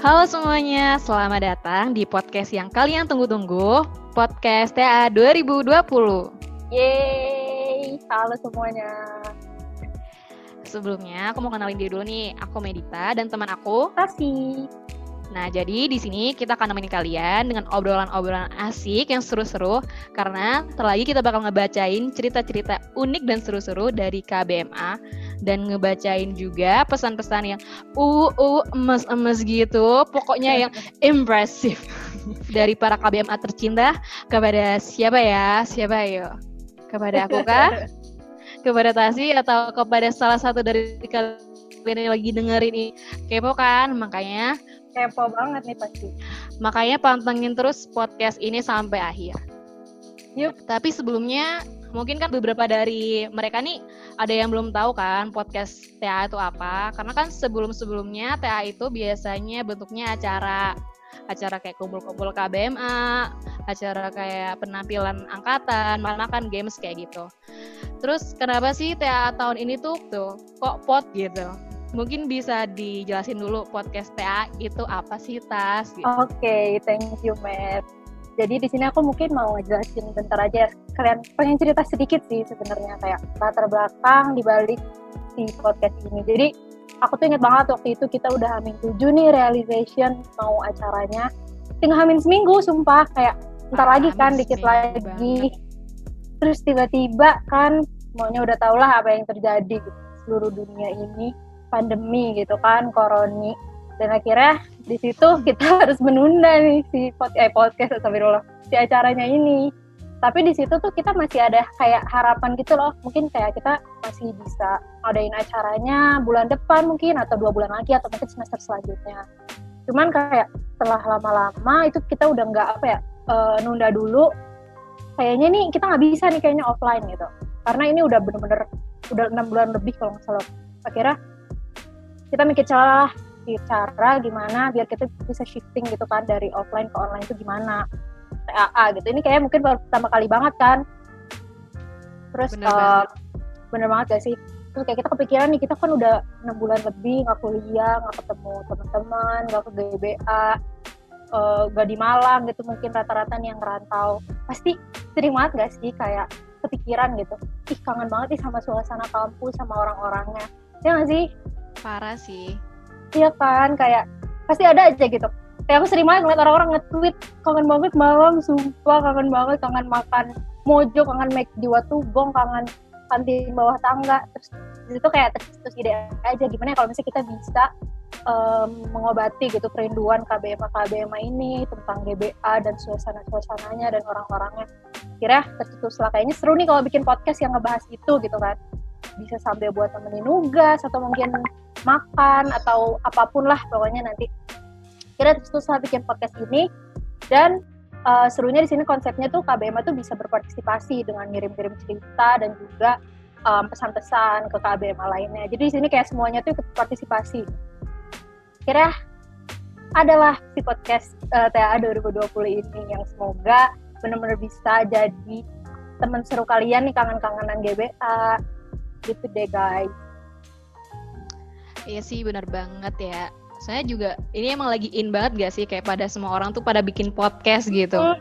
Halo semuanya, selamat datang di podcast yang kalian tunggu-tunggu, podcast TA 2020. Yeay, halo semuanya. Sebelumnya, aku mau kenalin diri dulu nih. Aku Medita dan teman aku. Kasih. Nah, jadi di sini kita akan nemenin kalian dengan obrolan-obrolan asik yang seru-seru karena terlagi kita bakal ngebacain cerita-cerita unik dan seru-seru dari KBMA dan ngebacain juga pesan-pesan yang uh uh emas emas gitu, pokoknya yang impresif dari para KBMA tercinta kepada siapa ya? Siapa yo? Kepada aku kah? kepada Tasi atau kepada salah satu dari kalian yang lagi dengerin ini kepo kan? Makanya Kepo banget nih pasti. Makanya pantengin terus podcast ini sampai akhir. Yup. Tapi sebelumnya mungkin kan beberapa dari mereka nih ada yang belum tahu kan podcast TA itu apa. Karena kan sebelum-sebelumnya TA itu biasanya bentuknya acara acara kayak kumpul-kumpul KBMA, acara kayak penampilan angkatan, makan games kayak gitu. Terus kenapa sih TA tahun ini tuh tuh kok pot gitu? mungkin bisa dijelasin dulu podcast TA itu apa sih Tas? Gitu. Oke, okay, thank you Matt. Jadi di sini aku mungkin mau ngejelasin bentar aja. Kalian pengen cerita sedikit sih sebenarnya kayak latar belakang di balik si podcast ini. Jadi aku tuh inget banget waktu itu kita udah hamin tujuh nih realization mau acaranya. Tinggal hamin seminggu sumpah kayak ntar ah, lagi kan dikit lagi. Banget. Terus tiba-tiba kan semuanya udah tau lah apa yang terjadi gitu, seluruh dunia ini pandemi gitu kan koroni dan akhirnya di situ kita harus menunda nih si pod eh, podcast astagfirullah si acaranya ini. Tapi di situ tuh kita masih ada kayak harapan gitu loh. Mungkin kayak kita masih bisa ngadain acaranya bulan depan mungkin atau dua bulan lagi atau mungkin semester selanjutnya. Cuman kayak setelah lama-lama itu kita udah nggak apa ya uh, nunda dulu. Kayaknya nih kita nggak bisa nih kayaknya offline gitu. Karena ini udah bener-bener udah enam bulan lebih kalau nggak salah. Akhirnya kita mikir cara cara gimana biar kita bisa shifting gitu kan dari offline ke online itu gimana. TAA gitu. Ini kayak mungkin baru pertama kali banget kan. Terus bener, uh, banget. bener banget gak sih? Terus kayak kita kepikiran nih kita kan udah enam bulan lebih nggak kuliah nggak ketemu teman-teman nggak ke GBA uh, eh, gak di Malang gitu. Mungkin rata-rata nih yang ngerantau. Pasti sering banget gak sih kayak kepikiran gitu? Ih kangen banget nih sama suasana kampus sama orang-orangnya. Ya gak sih? Parah sih. Iya kan, kayak pasti ada aja gitu. Kayak aku sering banget ngeliat orang-orang nge-tweet, kangen banget malam, sumpah kangen banget, kangen makan mojo, kangen make di watubong, kangen kantin bawah tangga. Terus di situ kayak terus ide aja gimana ya kalau misalnya kita bisa um, mengobati gitu kerinduan KBMA KBMA ini tentang GBA dan suasana suasananya dan orang-orangnya. Kira tercetus lah kayaknya seru nih kalau bikin podcast yang ngebahas itu gitu kan bisa sambil buat temenin nugas atau mungkin makan atau apa pun lah pokoknya nanti kira saya bikin podcast ini dan uh, serunya di sini konsepnya tuh KBM tuh bisa berpartisipasi dengan ngirim-ngirim cerita dan juga um, pesan-pesan ke KBM lainnya. Jadi di sini kayak semuanya tuh ikut. Kira adalah si podcast uh, TA 2020 ini yang semoga benar-benar bisa jadi teman seru kalian nih kangen-kangenan GBA gitu deh guys. Iya sih benar banget ya. Saya juga ini emang lagi in banget gak sih? Kayak pada semua orang tuh pada bikin podcast gitu. Hmm.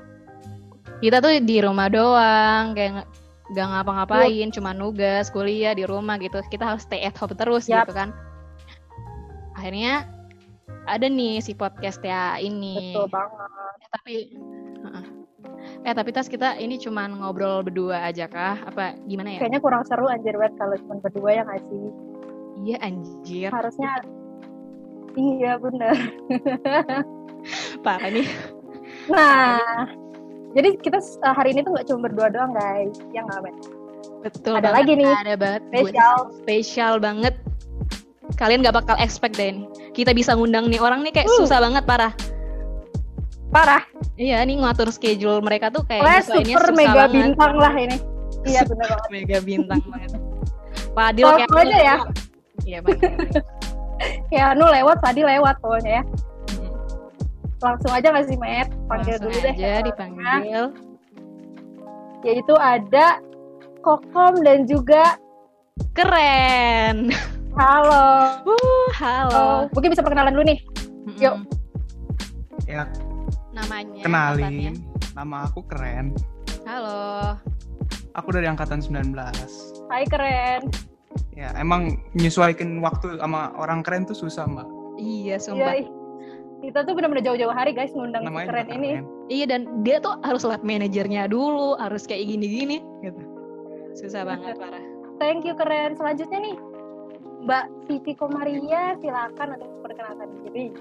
kita tuh di rumah doang kayak gak ngapa-ngapain hmm. cuma nugas kuliah di rumah gitu. Kita harus stay at home terus yep. gitu kan. Akhirnya ada nih si podcast ya ini. Betul banget. Eh, tapi Eh tapi tas kita ini cuma ngobrol berdua aja kah? Apa gimana ya? Kayaknya kurang seru anjir banget kalau cuma berdua ya nggak sih? Iya anjir. Harusnya iya bener. Parah nih. Nah, jadi kita eh, hari ini tuh nggak cuma berdua doang guys, yang nggak Betul. Ada banget, lagi nih. Ada banget. Spesial. Spesial banget. Kalian gak bakal expect deh nih. Kita bisa ngundang nih orang nih kayak uh. susah banget parah parah. Iya ini ngatur schedule mereka tuh kayak Wah, super mega banget. bintang lah ini. Iya benar banget. mega bintang banget. Fadil Kalo kayak aja ya iya banget kayak anu lewat Fadil lewat pokoknya ya. Langsung aja gak sih Matt panggil langsung dulu deh. aja dipanggil. Yaitu ada Kokom dan juga keren. Halo. Uh, halo. Oh, mungkin bisa perkenalan dulu nih. Yuk. Ya, Namanya kenalin. angkatannya. Nama aku keren. Halo. Aku dari angkatan 19. Hai keren. Ya, emang menyesuaikan waktu sama orang keren tuh susah, Mbak. Iya, Iya, sumpah. ih. kita tuh benar-benar jauh-jauh hari guys ngundang Namanya keren ini. keren. Iya dan dia tuh harus lihat manajernya dulu, harus kayak gini-gini gitu. Susah banget parah. Thank you keren. Selanjutnya nih Mbak Siti Komaria silakan untuk perkenalkan diri.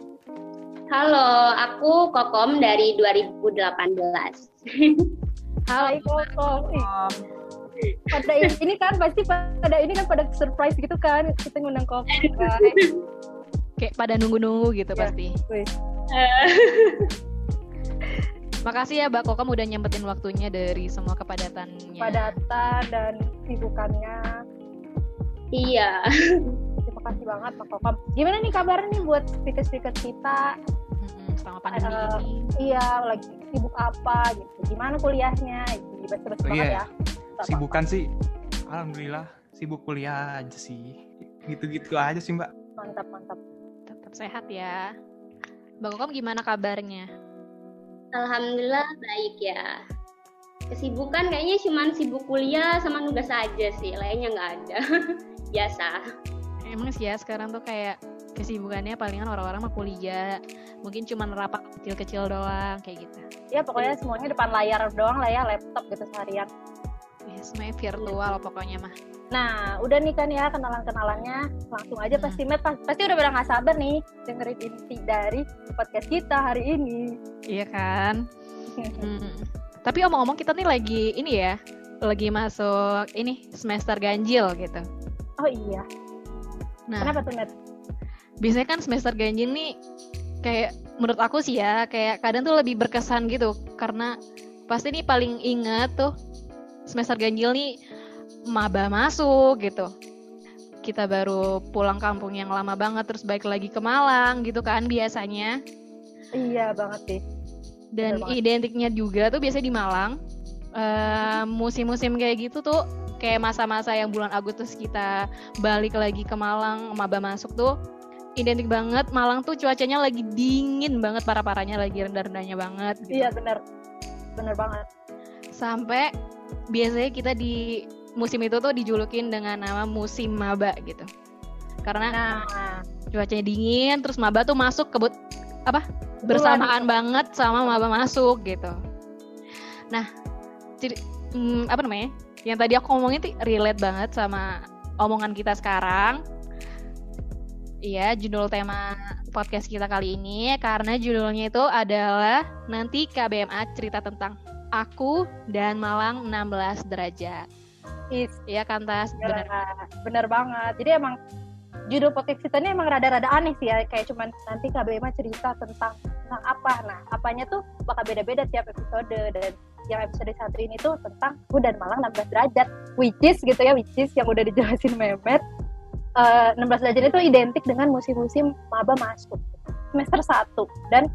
Halo, aku Kokom dari 2018. Hai Koko. Ih, Pada ini kan pasti pada ini kan pada surprise gitu kan kita ngundang Koko guys. Kayak pada nunggu-nunggu gitu Iya. pasti. Makasih ya Mbak Kokam udah nyempetin waktunya dari semua kepadatannya. Padatan dan sibukannya. iya. Terima kasih banget Mbak Kokam. Gimana nih kabarnya nih buat speaker-speaker kita? Selama pandemi Eh, ini. Iya, lagi sibuk apa gitu. Gimana kuliahnya? Gitu. Best-best Oh, banget iya. ya. Sibukan sih, alhamdulillah sibuk kuliah aja sih. Gitu-gitu aja sih, Mbak. Mantap, mantap. Tetap sehat ya. Mbak Kokam gimana kabarnya? Alhamdulillah baik ya. Kesibukan kayaknya cuman sibuk kuliah sama nugas aja sih, lainnya nggak ada. Biasa. Emang sih ya sekarang tuh kayak kesibukannya palingan orang-orang mah kuliah. Mungkin cuma rapat kecil-kecil doang kayak gitu. Ya pokoknya semuanya depan layar doang lah ya, laptop gitu seharian. Ya, semuanya virtual pokoknya mah. Nah, udah nih kan ya kenalan-kenalannya. Langsung aja Hmm. pasti pas- pasti udah pada nggak sabar nih dengerin inti dari podcast kita hari ini. Iya kan? Hmm. Tapi omong-omong kita nih lagi ini ya, lagi masuk ini semester ganjil gitu. oh iya, Nah, kenapa tuh Matt? Biasanya kan semester ganjil nih kayak menurut aku sih ya, kayak kadang tuh lebih berkesan gitu karena pasti nih paling inget tuh semester ganjil nih maba masuk gitu. Kita baru pulang kampung yang lama banget terus balik lagi ke Malang gitu kan biasanya. Iya banget sih. Dan banget. identiknya juga tuh biasanya di Malang. eh, musim-musim kayak gitu tuh kayak masa-masa yang bulan Agustus kita balik lagi ke Malang, maba masuk tuh identik banget. Malang tuh cuacanya lagi dingin banget, parah-parahnya lagi rendah-rendahnya banget. gitu. Iya bener, bener banget. Sampai biasanya kita di musim itu tuh dijulukin dengan nama musim maba gitu. Karena Nah, cuacanya dingin, terus maba tuh masuk kebut apa bersamaan banget sama maba masuk gitu. Nah, ciri- hmm, apa namanya? Yang tadi aku ngomongin tuh relate banget sama omongan kita sekarang. Iya, judul tema podcast kita kali ini karena judulnya itu adalah nanti KBMA cerita tentang aku dan Malang 16 derajat. is Iya kan Tas? bener, Bener. banget. Jadi emang judul podcast kita ini emang rada-rada aneh sih ya. Kayak cuman nanti KBMA cerita tentang tentang apa. Nah, apanya tuh bakal beda-beda tiap episode dan yang episode satu ini tuh tentang aku dan Malang 16 derajat which is gitu ya which is yang udah dijelasin Mehmet Eh, 16 derajat itu identik dengan musim-musim maba masuk semester 1 dan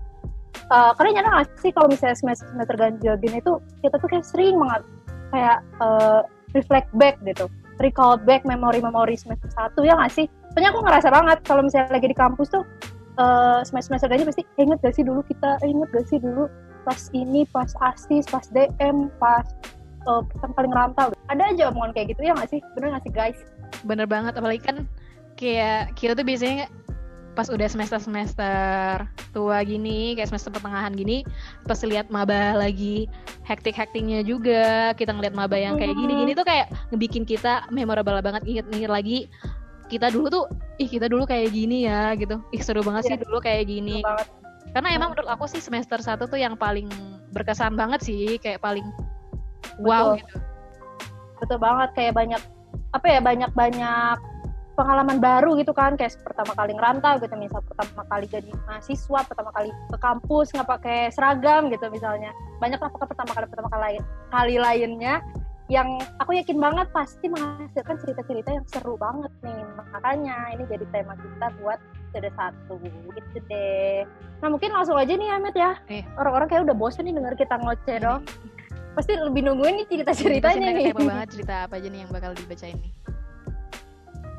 eh, kalian nyadar nggak sih kalau misalnya semester semester ganjil gini tuh kita tuh kayak sering banget kayak eh, reflect back gitu recall back memori-memori semester 1 ya nggak sih? Soalnya aku ngerasa banget kalau misalnya lagi di kampus tuh eh, semester-semester ganjil pasti "Eh, inget gak sih dulu kita? Eh, inget gak sih dulu pas ini pas asis pas DM pas eh, pertama kali ngerantau? Ada aja omongan kayak gitu ya nggak sih? Bener nggak sih guys Bener banget, apalagi kan kayak kita tuh biasanya pas udah semester-semester tua gini, kayak semester pertengahan gini, pas lihat maba lagi hektik-hektiknya juga, kita ngeliat maba yang kayak gini-gini tuh kayak ngebikin kita memorable banget inget-inget lagi kita dulu tuh, ih kita dulu kayak gini ya gitu, ih seru banget sih Iya. dulu kayak gini. Karena emang menurut aku sih semester satu tuh yang paling berkesan banget sih, kayak paling wow Betul. gitu. betul banget kayak banyak apa ya banyak banyak pengalaman baru gitu kan kayak pertama kali ngerantau gitu misal pertama kali jadi mahasiswa pertama kali ke kampus nggak pakai seragam gitu misalnya. Banyak lah pokoknya pertama kali pertama kali kali lainnya yang aku yakin banget pasti menghasilkan cerita-cerita yang seru banget nih. Makanya ini jadi tema kita buat episode satu gitu deh. Nah mungkin langsung aja nih Ahmed ya. Eh. orang-orang kayak udah bosen nih denger kita ngoceh dong pasti lebih nungguin nih Ceritanya cerita-ceritanya nih kepo banget cerita apa aja nih yang bakal dibacain nih.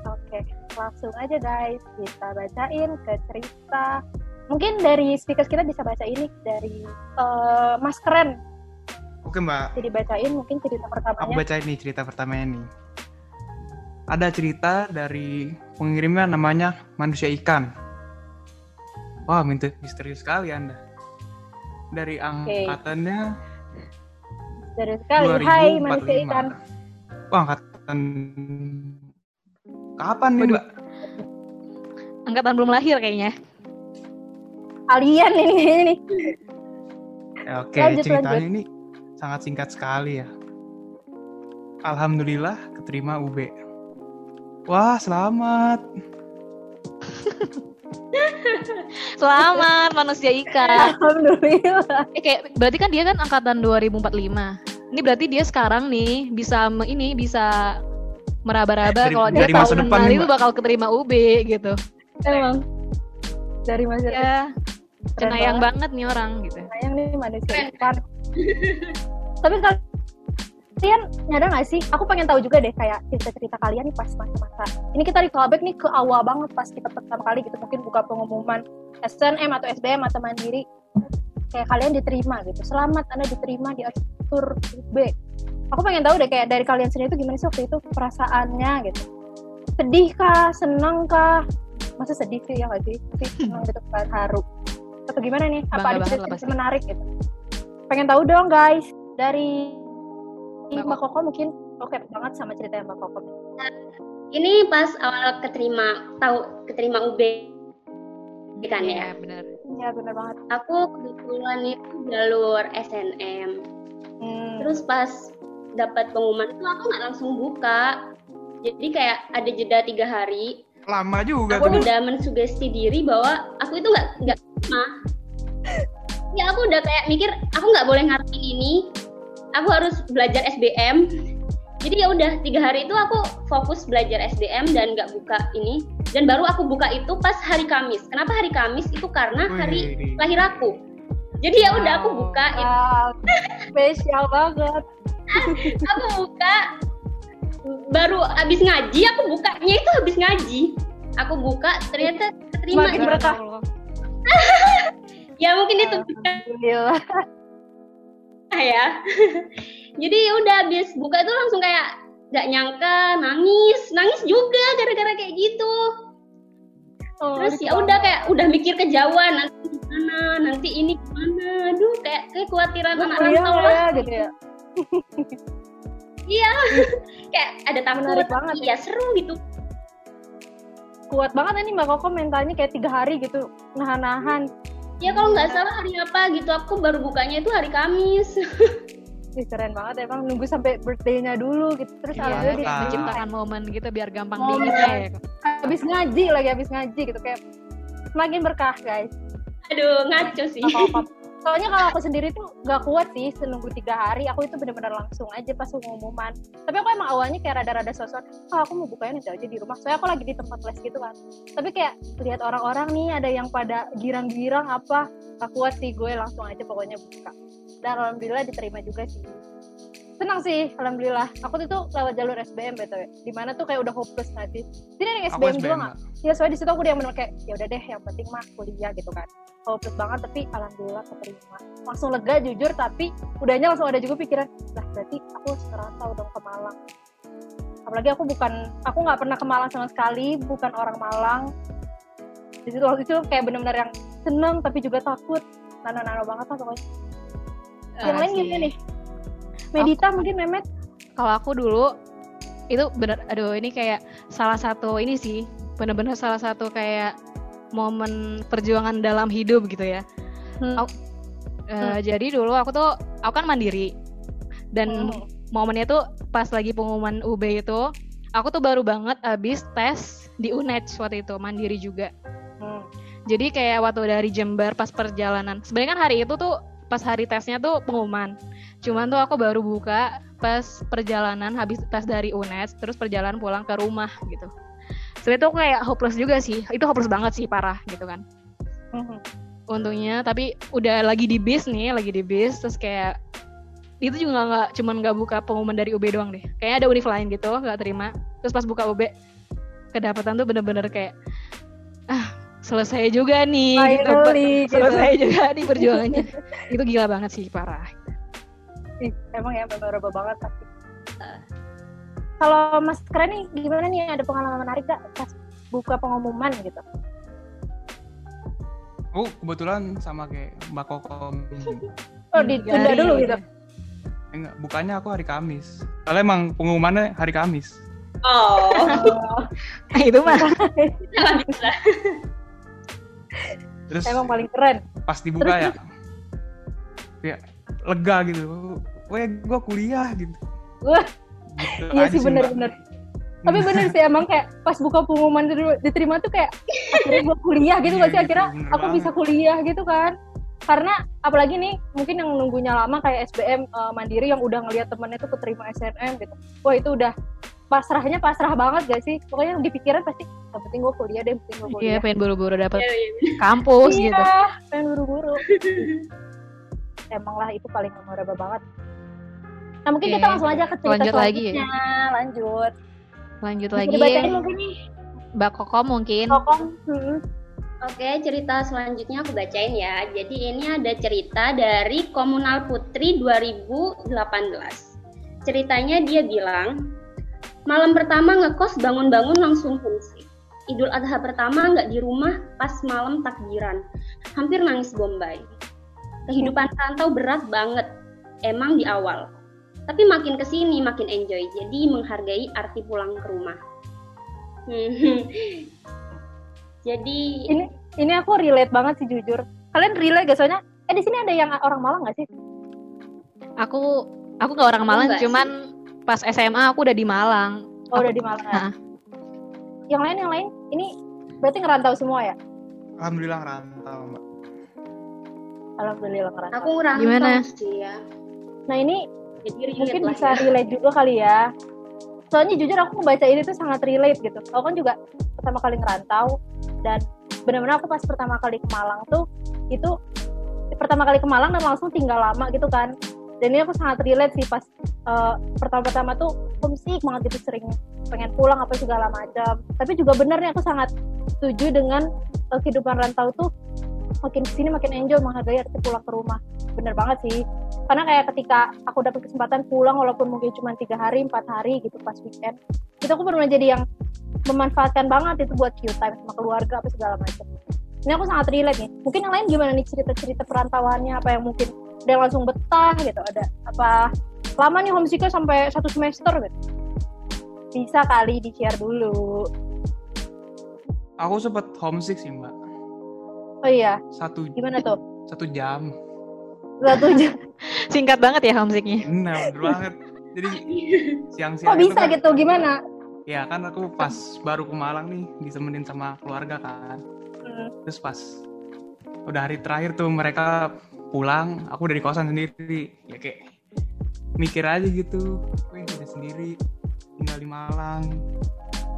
Oke, langsung aja guys kita bacain ke cerita Mungkin dari speakers kita bisa baca ini dari eh, Mas Keren. Oke mbak, Jadi bacain mungkin cerita aku pertamanya. baca ini cerita pertamanya nih. Ada cerita dari pengirimnya namanya manusia ikan. Wah, minta misterius sekali anda. Dari angkatannya Dari sekali. Hai 2045. manusia ikan. Wah, angkatan kapan nih mbak? Angkatan belum lahir kayaknya. Alien ini kayaknya nih. Ya, Oke, Lanjut, ceritanya lanjut. ini sangat singkat sekali ya. Alhamdulillah keterima UB. Wah, selamat. Selamat manusia ikan. Alhamdulillah. Eh, kayak berarti kan dia kan angkatan 2045. Ini berarti dia sekarang nih bisa ini bisa meraba-raba Dari- kalau dia dari masa tahun depan itu bakal keterima UB gitu. Emang. Dari ikan. Ya, cenayang banget. banget nih orang gitu. sayang nih manusia ikan. Tapi kalian nyadar gak sih? Aku pengen tahu juga deh kayak cerita-cerita kalian nih pas masa-masa. Ini kita di callback nih ke awal banget pas kita pertama kali gitu mungkin buka pengumuman SNM atau SBM atau Mandiri. Kayak kalian diterima gitu. Selamat Anda diterima di Arstur B. Aku pengen tahu deh kayak dari kalian sendiri itu gimana sih waktu itu perasaannya gitu. Sedih kah? Senang kah? Masa sedih sih ya gak sih? Tapi senang gitu kan haru. Atau gimana nih? Apa ada cerita menarik gitu? Pengen tahu dong guys dari Mbak Mbak Koko mungkin oke banget sama cerita yang Mbak Koko. Ini pas awal keterima tahu keterima UB kan Iya, ya. benar. Iya benar banget. Aku kebetulan itu jalur SNM. Hmm. Terus pas dapat pengumuman itu aku nggak langsung buka. Jadi kayak ada jeda tiga hari. Lama juga Aku tuh. udah mensugesti diri bahwa aku itu nggak nggak terima. Ya aku udah kayak mikir aku nggak boleh ngarepin ini. Aku harus belajar SBM. Jadi ya udah tiga hari itu aku fokus belajar SBM dan nggak buka ini. Dan baru aku buka itu pas hari Kamis. Kenapa hari Kamis? Itu karena hari Wih, lahir aku. Jadi ya udah aku Wow. buka itu Wow, spesial banget. aku buka baru habis ngaji aku bukanya itu habis ngaji aku buka ternyata terima Makin berkah. ya mungkin itu. ya. Jadi ya udah habis buka itu langsung kayak nggak nyangka nangis. Nangis juga gara-gara kayak gitu. Oh, terus ya udah kayak udah mikir kejauhan nanti gimana nanti ini gimana aduh kayak kekhawatiran anak rantau lah. ya gitu ya. iya. Kayak ada takut Menarik banget iya seru gitu. Kuat banget ini Mbak Koko mentalnya kayak tiga hari gitu nahan-nahan. Ya kalau nggak salah hari apa gitu aku baru bukanya itu hari Kamis. Ih, keren banget emang nunggu sampai birthday-nya dulu gitu. Terus Iya, alhamdulillah dia menciptakan momen gitu biar gampang Momen. diingat ya. habis ngaji lagi habis ngaji gitu kayak semakin berkah guys. Aduh ngaco sih. Soalnya kalau aku sendiri tuh gak kuat sih senunggu tiga hari. Aku itu benar-benar langsung aja pas pengumuman. Tapi aku emang awalnya kayak rada-rada sosok. Ah aku mau bukanya nanti aja di rumah. Soalnya aku lagi di tempat les gitu kan. Tapi kayak lihat orang-orang nih ada yang pada girang-girang apa. Gak kuat sih gue langsung aja pokoknya buka. Dan alhamdulillah diterima juga sih. Senang sih, alhamdulillah. Aku tuh tuh lewat jalur SBM btw. Di mana tuh kayak udah hopeless nanti. Sini ada yang Aku SBM juga SBM, nggak? Ya soalnya di situ aku udah yang bener kayak ya udah deh yang penting mah kuliah gitu kan. Hopeless banget tapi alhamdulillah keterima. Langsung lega jujur tapi udahnya langsung ada juga pikiran lah berarti aku harus ngerantau dong ke Malang. Apalagi aku bukan aku nggak pernah ke Malang sama sekali, bukan orang Malang. Di situ waktu itu kayak bener-bener yang seneng tapi juga takut. Nano-nano banget lah pokoknya. yang lain Asik. gimana nih? Medita mungkin Memet? Kalau aku dulu itu bener, aduh ini kayak salah satu ini sih, bener-bener salah satu kayak momen perjuangan dalam hidup gitu ya. Hmm. Aku- Eh, Jadi dulu aku tuh, aku kan mandiri dan Hmm. momennya tuh pas lagi pengumuman UB itu, aku tuh baru banget abis tes di UNED waktu itu mandiri juga. Hmm. Jadi kayak waktu dari Jember pas perjalanan. Sebenarnya kan hari itu tuh pas hari tesnya tuh pengumuman. Cuman tuh aku baru buka pas perjalanan habis tes dari UNES terus perjalanan pulang ke rumah gitu. Sebenarnya tuh kayak hopeless juga sih. Itu hopeless banget sih parah gitu kan. Hmm. Untungnya tapi udah lagi di bis nih, lagi di bis terus kayak itu juga nggak cuman nggak buka pengumuman dari UB doang deh. Kayaknya ada univ lain gitu nggak terima. Terus pas buka UB kedapatan tuh bener-bener kayak ah selesai juga nih. gitu. Finally, gitu. Selesai juga nih perjuangannya. itu gila banget sih, parah. Ih, emang ya memorable banget pasti. Kalau Mas Keren nih gimana nih ada pengalaman menarik gak pas buka pengumuman gitu? Oh, kebetulan sama kayak Mbak Kokom. Oh ditunda Dari- dulu gitu. Eh, Enggak, bukannya aku hari Kamis. Kalau emang pengumumannya hari Kamis. Oh, Oh, itu mah. Terus emang paling keren. pas dibuka ya, ya lega gitu. Weh, gua kuliah gitu. Wah, Gitu iya sih bener-bener. Tapi bener sih emang kayak pas buka pengumuman diterima, tuh kayak akhirnya gue kuliah gitu Iya, gak sih gitu, akhirnya aku bisa kuliah gitu kan. Karena apalagi nih mungkin yang nunggunya lama kayak SBM eh, Mandiri yang udah ngeliat temennya tuh keterima SNM gitu. Wah itu udah pasrahnya pasrah banget gak sih? Pokoknya yang dipikiran pasti yang penting gue kuliah deh, yang penting gue Iya, kuliah. pengen buru-buru dapat Iya, iya. kampus Iya, gitu. pengen buru-buru. Emang lah itu paling memorable banget. Nah mungkin Oke, kita langsung aja ke cerita lanjut lagi ya. selanjutnya. Lanjut. Lanjut Bisa lagi. dibacain mungkin nih. Mbak Koko mungkin. Kokong. Hmm. Oke, cerita selanjutnya aku bacain ya. Jadi ini ada cerita dari Komunal Putri 2018. Ceritanya dia bilang, malam pertama ngekos bangun-bangun langsung fungsi. Idul Adha pertama nggak di rumah pas malam takbiran. Hampir nangis Bombay. Kehidupan rantau berat banget. Emang di awal. Tapi makin ke sini makin enjoy. Jadi menghargai arti pulang ke rumah. Jadi Ini ini aku relate banget sih jujur. Kalian relate gak soalnya? Eh di sini ada yang orang Malang gak sih? Aku aku nggak orang Malang, Enggak sih. Pas SMA aku udah di Malang. Oh Aku- udah di Malang. Hah. Yang lain yang lain ini berarti ngerantau semua ya? Alhamdulillah rantau, Mbak. Alhamdulillah ngerantau. aku ngerantau Gimana? sih ya. Nah ini Jadi mungkin lah bisa ya. relate juga kali ya. Soalnya jujur aku ngebaca ini tuh sangat relate gitu. Aku kan juga pertama kali ngerantau dan benar-benar aku pas pertama kali ke Malang tuh itu pertama kali ke Malang dan langsung tinggal lama gitu kan. Dan ini aku sangat relate sih pas eh, pertama-tama tuh homesick banget gitu sering pengen pulang apa segala macam. Tapi juga bener nih aku sangat setuju dengan eh, kehidupan rantau tuh makin ke sini makin enjoy menghargai arti pulang ke rumah. Bener banget sih karena kayak ketika aku dapat kesempatan pulang walaupun mungkin cuma tiga hari empat hari gitu pas weekend itu aku pernah jadi yang memanfaatkan banget itu buat Q time sama keluarga apa segala macam ini aku sangat relate nih mungkin yang lain gimana nih cerita-cerita perantauannya apa yang mungkin ada yang langsung betah gitu ada apa lama nih homesicknya sampai satu semester gitu bisa kali di share dulu Aku sempet homesick sih, Mbak. oh iya Satu gimana tuh satu jam. satu jam Singkat banget ya homesicknya. Nah, bener banget. Jadi siang-siang kok bisa kan- gitu gimana Ya kan aku pas baru ke Malang nih ditemenin sama keluarga kan. Hmm, Terus pas udah hari terakhir tuh mereka pulang, aku udah di kosan sendiri. Ya kayak mikir aja gitu, gue udah sendiri tinggal di Malang.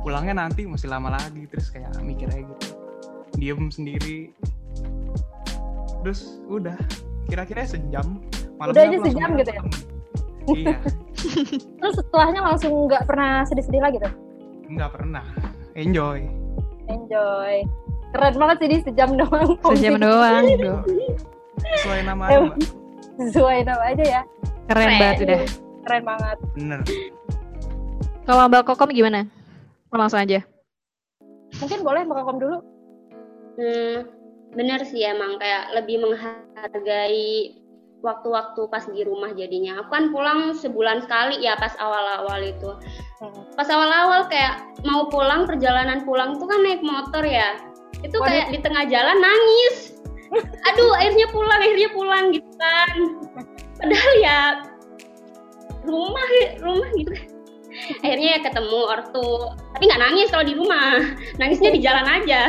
Pulangnya nanti masih lama lagi, terus kayak mikir aja gitu. Diem sendiri. Terus udah, kira-kira sejam. Udah Malamnya aja sejam gitu ya? Iya, terus setelahnya langsung nggak pernah sedih-sedih lagi tuh nggak pernah. Enjoy. enjoy keren banget sih di sejam doang Sejam doang. Sesuai nama Mbak. sesuai nama aja ya Keren Keren. banget udah. keren banget Bener. Kalau Mbak Kokom gimana? Oh, langsung aja. mungkin boleh mbak Kokom dulu Hmm, bener sih emang kayak lebih menghargai waktu-waktu pas di rumah jadinya. Aku kan pulang sebulan sekali ya pas awal-awal itu. Hmm. Pas awal-awal kayak mau pulang perjalanan pulang tuh kan naik motor ya. Itu Waduh. kayak di tengah jalan nangis. Aduh, akhirnya pulang, akhirnya pulang gitu kan. Padahal ya rumah rumah gitu kan. Akhirnya ya ketemu ortu. Tapi nggak nangis kalau di rumah. Nangisnya di jalan aja.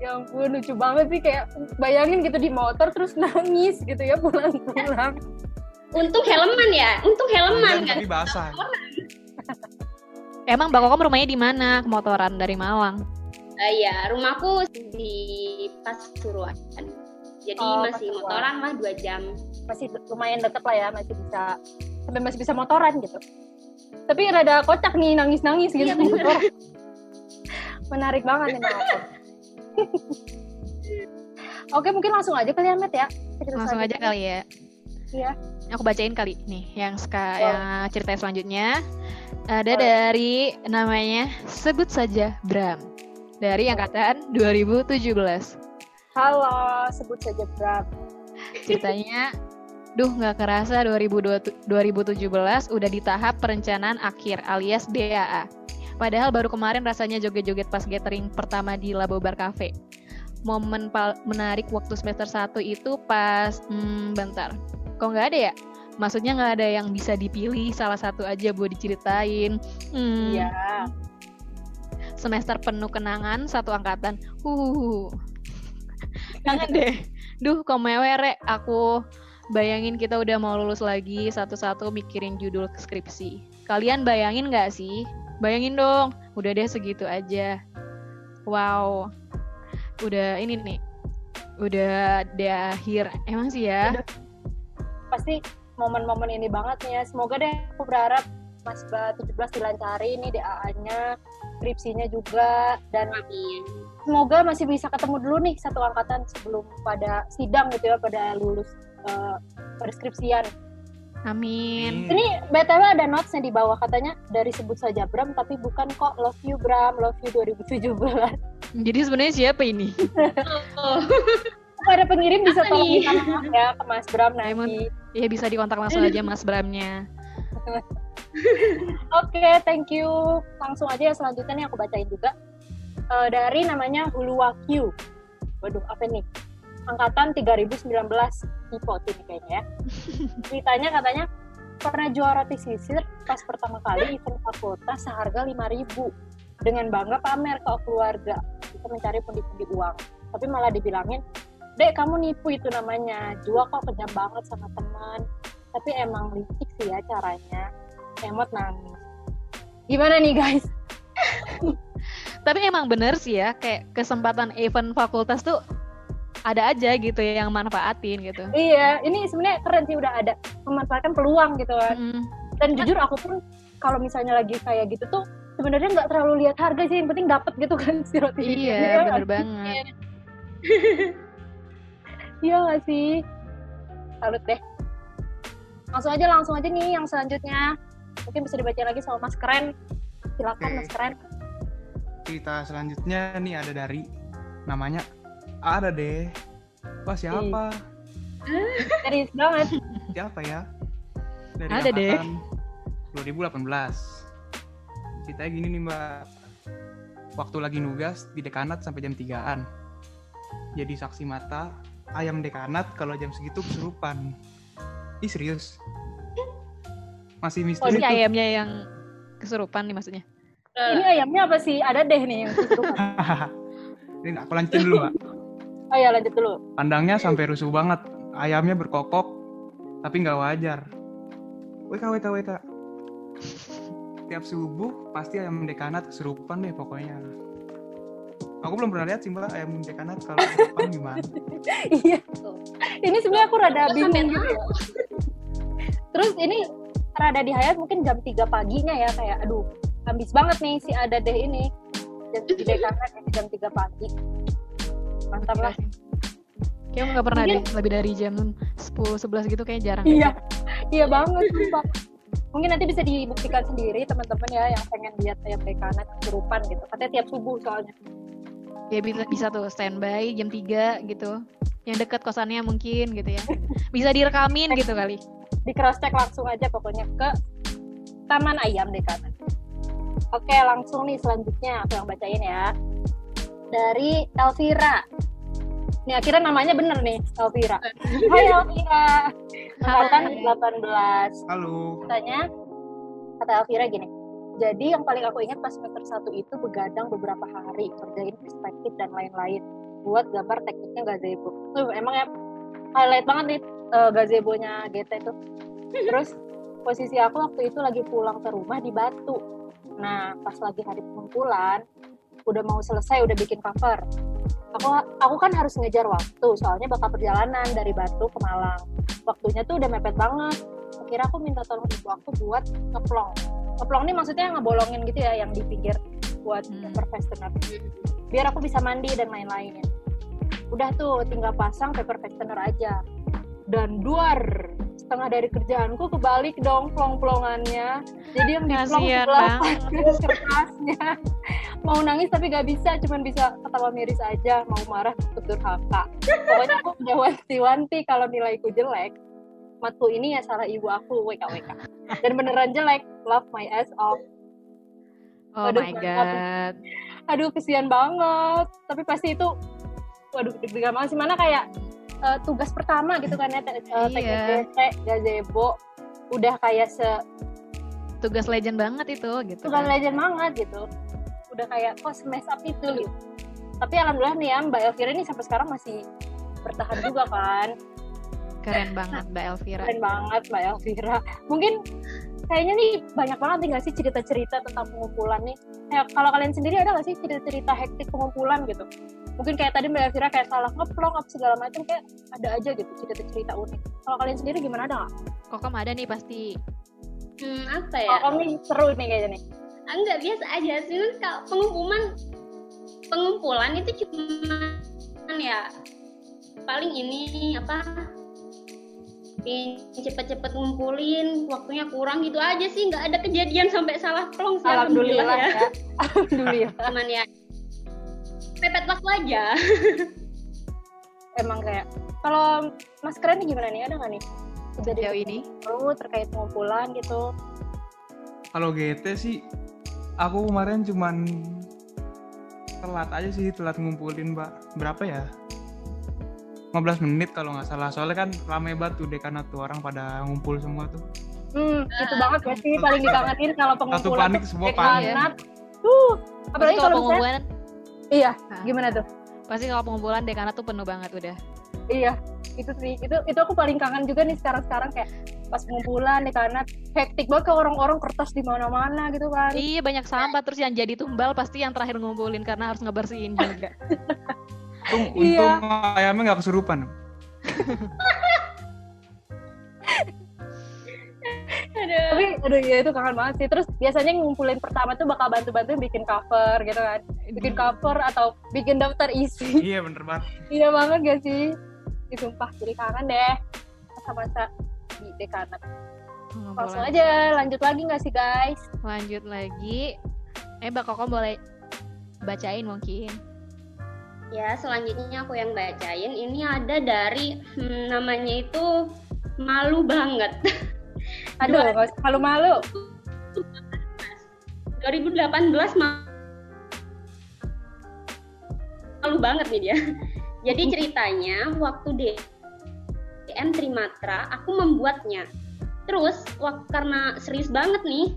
ya ampun lucu banget sih kayak bayangin gitu di motor terus nangis gitu ya pulang-pulang Untung helman ya, untung helman Hujan kan. tapi basah. Emang Mbak Kokom rumahnya di mana? Kemotoran dari Malang. Ah, Iya, rumahku di Pasuruan. Jadi Oh, masih Pasuruan. motoran lah dua jam. masih lumayan deket lah ya masih bisa sampai masih bisa motoran gitu tapi rada kocak nih nangis-nangis gitu Iya, Menarik banget nih. Oke, mungkin langsung aja kali ya, Met ya. Cerita Langsung aja kali ya. Iya. Aku bacain kali nih yang ska Oh. yang cerita selanjutnya. Ada Oh. dari namanya sebut saja Bram. Dari angkatan 2017. Halo, sebut saja Bram. Ceritanya Duh nggak kerasa 2020 2017 udah di tahap perencanaan akhir alias DAA. Padahal baru kemarin rasanya joget-joget pas gathering pertama di Labo Bar Cafe. Momen pal- menarik waktu semester 1 itu pas, hmm, bentar, kok nggak ada ya? Maksudnya nggak ada yang bisa dipilih salah satu aja buat diceritain. Hmm, Iya. Semester penuh kenangan satu angkatan. Uh, kangen deh. Duh, kok mewere aku. Bayangin kita udah mau lulus lagi satu-satu mikirin judul skripsi. Kalian bayangin nggak sih? Bayangin dong, udah deh segitu aja. Wow, udah ini nih, udah di akhir. Emang sih ya? Pasti momen-momen ini banget nih ya. Semoga deh aku berharap Mas Ba 17 dilancari nih DAA-nya, skripsinya juga dan Amin. semoga masih bisa ketemu dulu nih satu angkatan sebelum pada sidang gitu ya pada lulus eh, preskripsian. Amin. Ini BTW ada notes-nya di bawah katanya dari sebut saja Bram tapi bukan kok love you Bram, love you 2017. Jadi sebenarnya siapa ini? Oh, Pada pengirim bisa tolong nih? minta maaf ya ke Mas Bram Emang- nanti. Ya bisa dikontak langsung aja Mas Bramnya. Oke, thank you. Langsung aja ya selanjutnya nih aku bacain juga. Eh, dari namanya Huluwakyu. Waduh, apa nih? Angkatan 3019 Tipo ini kayaknya ya. Ceritanya katanya pernah juara roti sisir pas pertama kali event fakultas seharga 5000 dengan bangga pamer ke keluarga kita mencari pundi-pundi uang tapi malah dibilangin dek kamu nipu itu namanya jua kok kejam banget sama teman tapi emang licik sih ya caranya emot nangis. Gimana nih guys? Tapi emang bener sih ya, kayak kesempatan event fakultas tuh ada aja gitu ya yang manfaatin gitu. iya ini sebenarnya keren sih udah ada memanfaatkan peluang gitu kan. Mm, dan jujur aku pun kalau misalnya lagi kayak gitu tuh sebenarnya nggak terlalu lihat harga sih yang penting dapet gitu kan si roti iya, ya bener nggak? banget. iya nggak sih? Salut deh. Langsung aja langsung aja nih yang selanjutnya mungkin bisa dibaca lagi sama Mas Keren silakan Oke. Mas Keren Cerita selanjutnya nih ada dari namanya ada deh. Wah siapa? serius banget Siapa ya? Dari Ada deh. angkatan 2018. Ceritanya gini nih mbak. Waktu lagi nugas di dekanat sampai jam 3an. Jadi saksi mata ayam dekanat kalau jam segitu kesurupan. Ih serius? Masih Oh, misteri si tuh. ayamnya yang kesurupan nih maksudnya. ini ayamnya apa sih ada deh nih yang kesurupan. Ini aku lanjutin dulu mbak. oh ya lanjut dulu Pandangnya sampai rusuh banget. Ayamnya berkokok, tapi nggak wajar. WK, WK, WK. Tiap subuh pasti ayam dekanat kesurupan deh pokoknya. Aku belum pernah lihat sih mbak ayam dekanat kalau kesurupan gimana. iya ini sebenarnya aku rada bingung gitu ya terus ini rada di highlight mungkin jam 3 paginya ya kayak aduh ambis banget nih si ada deh ini. Jam di dekanat ya, jam 3 pagi. Mantap lah. Kayaknya nggak pernah Mungkin- deh lebih dari jam 10-11 gitu kayak jarang. iya. Iya banget sumpah. Mungkin nanti bisa dibuktikan sendiri teman-teman ya yang pengen lihat ayam dekanat kesurupan gitu. Katanya tiap subuh soalnya Ya bisa, bisa tuh standby jam 3 gitu. Yang dekat kosannya mungkin gitu ya. Bisa direkamin gitu kali. di cross check langsung aja pokoknya ke Taman Ayam Dekanat. Oke, langsung nih selanjutnya aku yang bacain ya. Dari Elvira. Nih akhirnya namanya bener nih, Elvira. Hai Elvira. Angkatan 18. Halo. Katanya kata Elvira gini. Jadi yang paling aku ingat pas semester 1 itu begadang beberapa hari, kerjain perspektif dan lain-lain. Buat gambar tekniknya gazebo. Tuh emang ya highlight banget nih eh, gazebonya GT itu. Terus posisi aku waktu itu lagi pulang ke rumah di Batu. Nah, pas lagi hari pengumpulan, udah mau selesai, udah bikin cover. Aku aku kan harus ngejar waktu, soalnya bakal perjalanan dari Batu ke Malang. Waktunya tuh udah mepet banget. Akhirnya aku minta tolong ibu aku buat ngeplong. Ngeplong ini maksudnya ngebolongin gitu ya, yang di pinggir buat Hmm. paper fastener biar aku bisa mandi dan lain-lainnya udah tuh tinggal pasang paper fastener aja. Dan duar setengah dari kerjaanku kebalik dong plong-plongannya. Jadi yang diplong sebelah kertasnya. Mau nangis tapi gak bisa cuman bisa ketawa miris aja mau marah tetap durhaka pokoknya aku udah wanti-wanti kalau nilaiku jelek matku ini ya salah ibu aku WKWK dan beneran jelek love my ass off Oh Aduh, my god. aduh kesian banget tapi pasti itu waduh deg-degan banget sih mana kayak eh, tugas pertama gitu kan ya te- eh, Iya. TKDT gazebo udah kayak se Tugas legend banget itu gitu. tugas kan. legend banget gitu udah kayak kok semess up itu gitu tapi alhamdulillah nih ya Mbak Elvira ini sampai sekarang masih bertahan juga kan Keren banget Mbak Elvira. keren banget Mbak Elvira mungkin kayaknya nih banyak banget nih nggak sih cerita-cerita tentang pengumpulan nih kayak kalau kalian sendiri ada nggak sih cerita-cerita hektik pengumpulan gitu mungkin kayak tadi Mbak Elvira kayak salah ngeplong apa segala macam kayak ada aja gitu cerita-cerita unik kalau kalian sendiri gimana ada nggak? Kokom ada nih pasti. Hmm, apa ya? Kalau kami seru nih kayaknya nih Ah, Enggak biasa aja sih kalau pengumpulan pengumpulan itu cuma ya paling ini apa ingin cepet-cepet ngumpulin waktunya kurang gitu aja sih. Nggak ada kejadian sampai salah plong sih alhamdulillah ya. Ya alhamdulillah. Cuman ya pepet waktu aja. Emang kayak kalau Mas Keren nih gimana nih? Ada nggak nih? Sejauh kejadian ini? Seru terkait pengumpulan gitu. Kalau GT sih aku kemarin cuman telat aja sih, telat ngumpulin, Mbak. Berapa ya? 15 menit kalau nggak salah. Soalnya kan rame banget tuh dekanat tuh orang pada ngumpul semua tuh. Hmm, itu banget gak sih paling dikangenin kalau Satu pengumpulan panik, tuh semua panik. hangat. Tuh, apalagi Pasti kalau misalnya pengumpulan iya, Nah. gimana tuh? pasti kalau pengumpulan dekanat tuh penuh banget udah. Iya, itu sih. Itu itu aku paling kangen juga nih sekarang-sekarang kayak pas pengumpulan di karena hektik banget ke orang-orang kertas di mana-mana gitu kan. Iya banyak sampah terus yang jadi tumbal pasti yang terakhir ngumpulin karena harus ngebersihin juga. Untung, Iya. untung ayamnya nggak kesurupan. Aduh. Tapi aduh ya itu kangen banget sih. Terus biasanya ngumpulin pertama tuh bakal bantu-bantu bikin cover gitu kan. Bikin cover atau bikin daftar isi. iya bener banget. Iya banget gak sih? Ih, sumpah jadi kangen deh masa-masa di dekanat. Langsung aja lanjut lagi nggak sih guys? Lanjut lagi. Eh Mbak Kokom boleh bacain mungkin. Ya, selanjutnya aku yang bacain. Ini ada dari hmm, namanya itu malu banget. Aduh, malu-malu. 2018 ma- malu banget nih dia. Jadi ceritanya waktu DM Trimatra aku membuatnya. Terus waktu karena serius banget nih.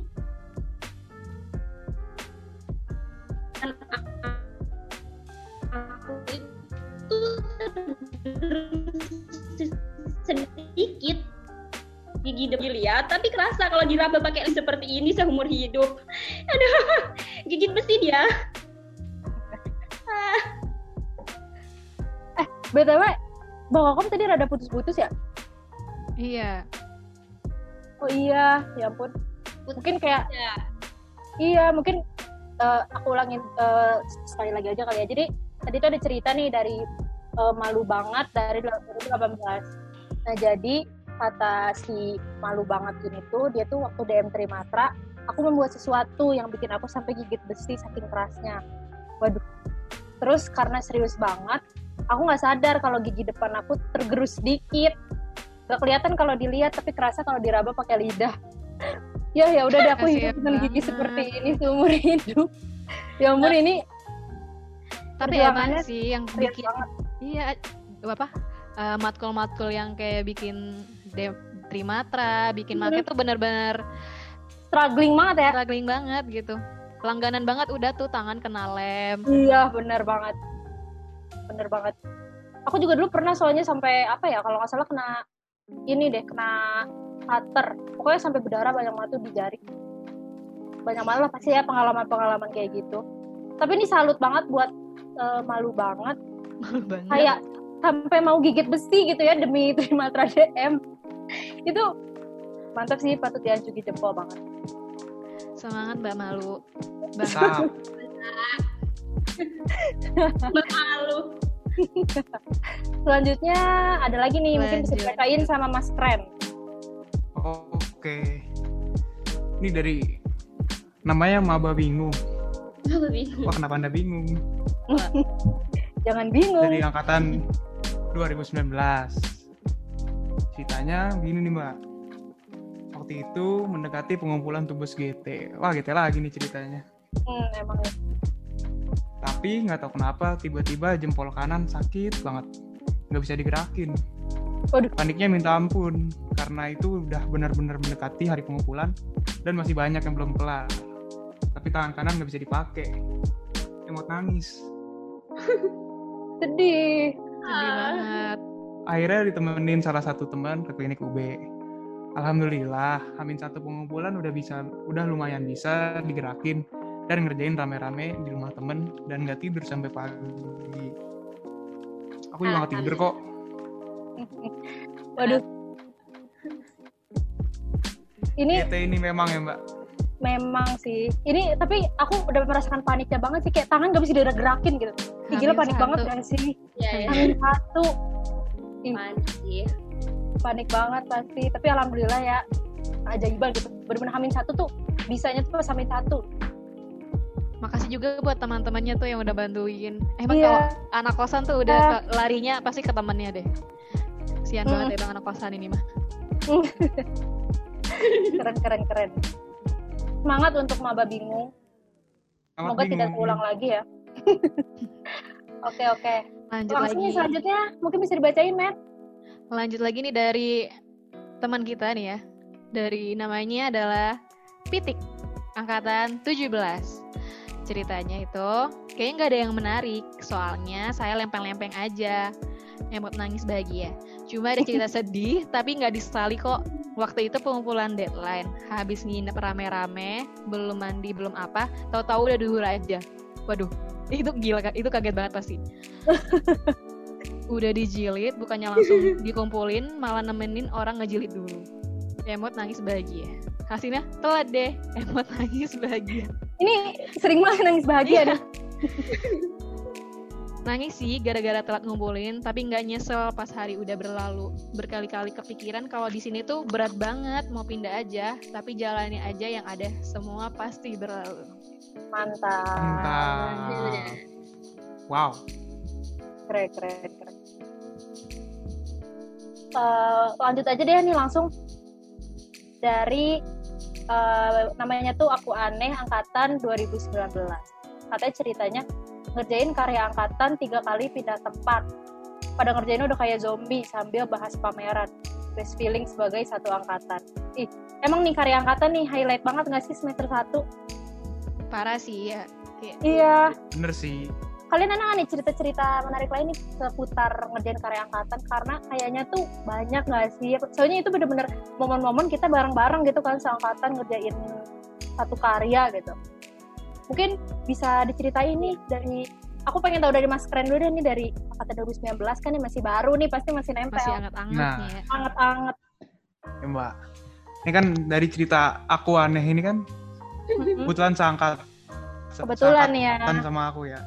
Itu sedikit gigi demi lihat tapi kerasa kalau diraba pakai seperti ini seumur hidup aduh gigit besi dia BTW, Bang Kokom tadi rada putus-putus ya? Iya. Oh iya, ya ampun. Mungkin kayak ya iya, mungkin eh, aku ulangin eh, sekali lagi aja kali ya. Jadi tadi tuh ada cerita nih dari eh, malu banget dari 2018. Nah, jadi kata si malu banget ini tuh dia tuh waktu DM Trimatra, aku membuat sesuatu yang bikin aku sampai gigit besi saking kerasnya. Waduh. Terus karena serius banget, aku nggak sadar kalau gigi depan aku tergerus sedikit. Gak kelihatan kalau dilihat, tapi kerasa kalau diraba pakai lidah. ya ya udah deh aku hidup dengan gigi seperti ini seumur hidup. ya ampun ini Tapi Perjuangannya emang sih yang bikin banget. iya apa eh, matkul-matkul yang kayak bikin de- Trimatra, bikin Mhm. market tuh bener-bener Struggling banget ya. struggling banget gitu. Langganan banget udah tuh tangan kena lem. Iya bener banget. Bener banget. Aku juga dulu pernah soalnya sampai apa ya kalau nggak salah kena ini deh kena cutter. Pokoknya sampai berdarah banyak banget tuh di jari. Banyak banget lah pasti ya pengalaman-pengalaman kayak gitu. Tapi ini salut banget buat eh, malu banget. banget. Kayak sampai mau gigit besi gitu ya demi Trimatra DM. Itu mantap sih patut dianjuki jempol banget. Semangat Mbak Malu. Banget. Sap. Malu. Selanjutnya ada lagi nih, mungkin bisa Lanjut. dibacain sama Mas Kren. Oh, Oke. Ini dari namanya Maba Bingung. Apa bingung? Wah, kenapa Anda bingung? Jangan bingung. Dari angkatan 2019. Ceritanya gini nih, Mbak. Waktu itu mendekati pengumpulan tugas GT. Wah, GT lagi nih ceritanya. Hmm, emang ya. Tapi nggak tahu kenapa tiba-tiba jempol kanan sakit banget. Nggak bisa digerakin. Waduh. Paniknya minta ampun. Karena itu udah benar-benar mendekati hari pengumpulan dan masih banyak yang belum kelar. Tapi tangan kanan nggak bisa dipakai. Emot nangis. Sedih. Sedih Ah. banget. Akhirnya ditemenin salah satu teman ke klinik UB. Alhamdulillah, Amin satu pengumpulan udah bisa, udah lumayan bisa digerakin dan ngerjain rame-rame di rumah temen dan nggak tidur sampai pagi. Aku juga nggak tidur kok. Waduh. Ini GT ini memang ya mbak. Memang sih. Ini tapi aku udah merasakan paniknya banget sih. Kayak tangan gak bisa digerakin gitu. Ih, gila panik satu. banget gak sih? Ya, ya. Amin satu. Panik sih. panik banget pasti. Tapi alhamdulillah ya. Ajaiban gitu. Bener-bener Amin satu tuh bisanya tuh pas Amin satu. Makasih juga buat teman-temannya tuh yang udah bantuin. Emang Iya. kalau anak kosan tuh udah ke- larinya pasti ke temennya deh. Sian Hmm. banget emang anak kosan ini mah. Keren keren keren. Semangat untuk maba bingung. Semoga tidak bingung. terulang lagi ya. Oke oke. Lanjut Langsung lagi. nih selanjutnya mungkin bisa dibacain Matt. Lanjut lagi nih dari teman kita nih ya. Dari namanya adalah Pitik, angkatan 17. Ceritanya itu kayaknya nggak ada yang menarik, soalnya saya lempeng-lempeng aja. Emot nangis bahagia. Cuma ada cerita sedih, tapi nggak disesali kok. Waktu itu pengumpulan deadline, habis nginep rame-rame, belum mandi, belum apa, tahu-tahu udah duhur aja. Waduh, itu gila, itu kaget banget pasti. udah dijilid bukannya langsung dikumpulin malah nemenin orang ngejilid dulu emot nangis bahagia hasilnya telat deh emot nangis bahagia Ini sering banget nangis bahagia Iya. nih. nangis sih gara-gara telat ngumpulin tapi nggak nyesel pas hari udah berlalu berkali-kali kepikiran kalau di sini tuh berat banget mau pindah aja tapi jalani aja yang ada semua pasti berlalu Mantap. Mantap. Wow. Keren keren keren. Eh, lanjut aja deh nih langsung dari eh, namanya tuh aku aneh angkatan 2019. Katanya ceritanya ngerjain karya angkatan tiga kali pindah tempat. Pada ngerjain udah kayak zombie sambil bahas pameran. Best feeling sebagai satu angkatan. Ih, emang nih karya angkatan nih highlight banget gak sih semester 1? parah sih ya kayak Iya, Bener sih. kalian nggak nih cerita-cerita menarik lain nih seputar ngerjain karya angkatan karena kayaknya tuh banyak nggak sih soalnya itu bener-bener momen-momen kita bareng-bareng gitu kan seangkatan ngerjain satu karya gitu mungkin bisa diceritain nih dari aku pengen tahu dari Mas Keren dulu deh nih dari angkatan 2019 kan nih masih baru nih pasti masih nempel masih anget-anget Nah. nih ya anget-anget Ya mbak. Ini kan dari cerita aku aneh ini kan Mm-mm. kebetulan seangkat. se- kebetulan ya kan sama aku ya.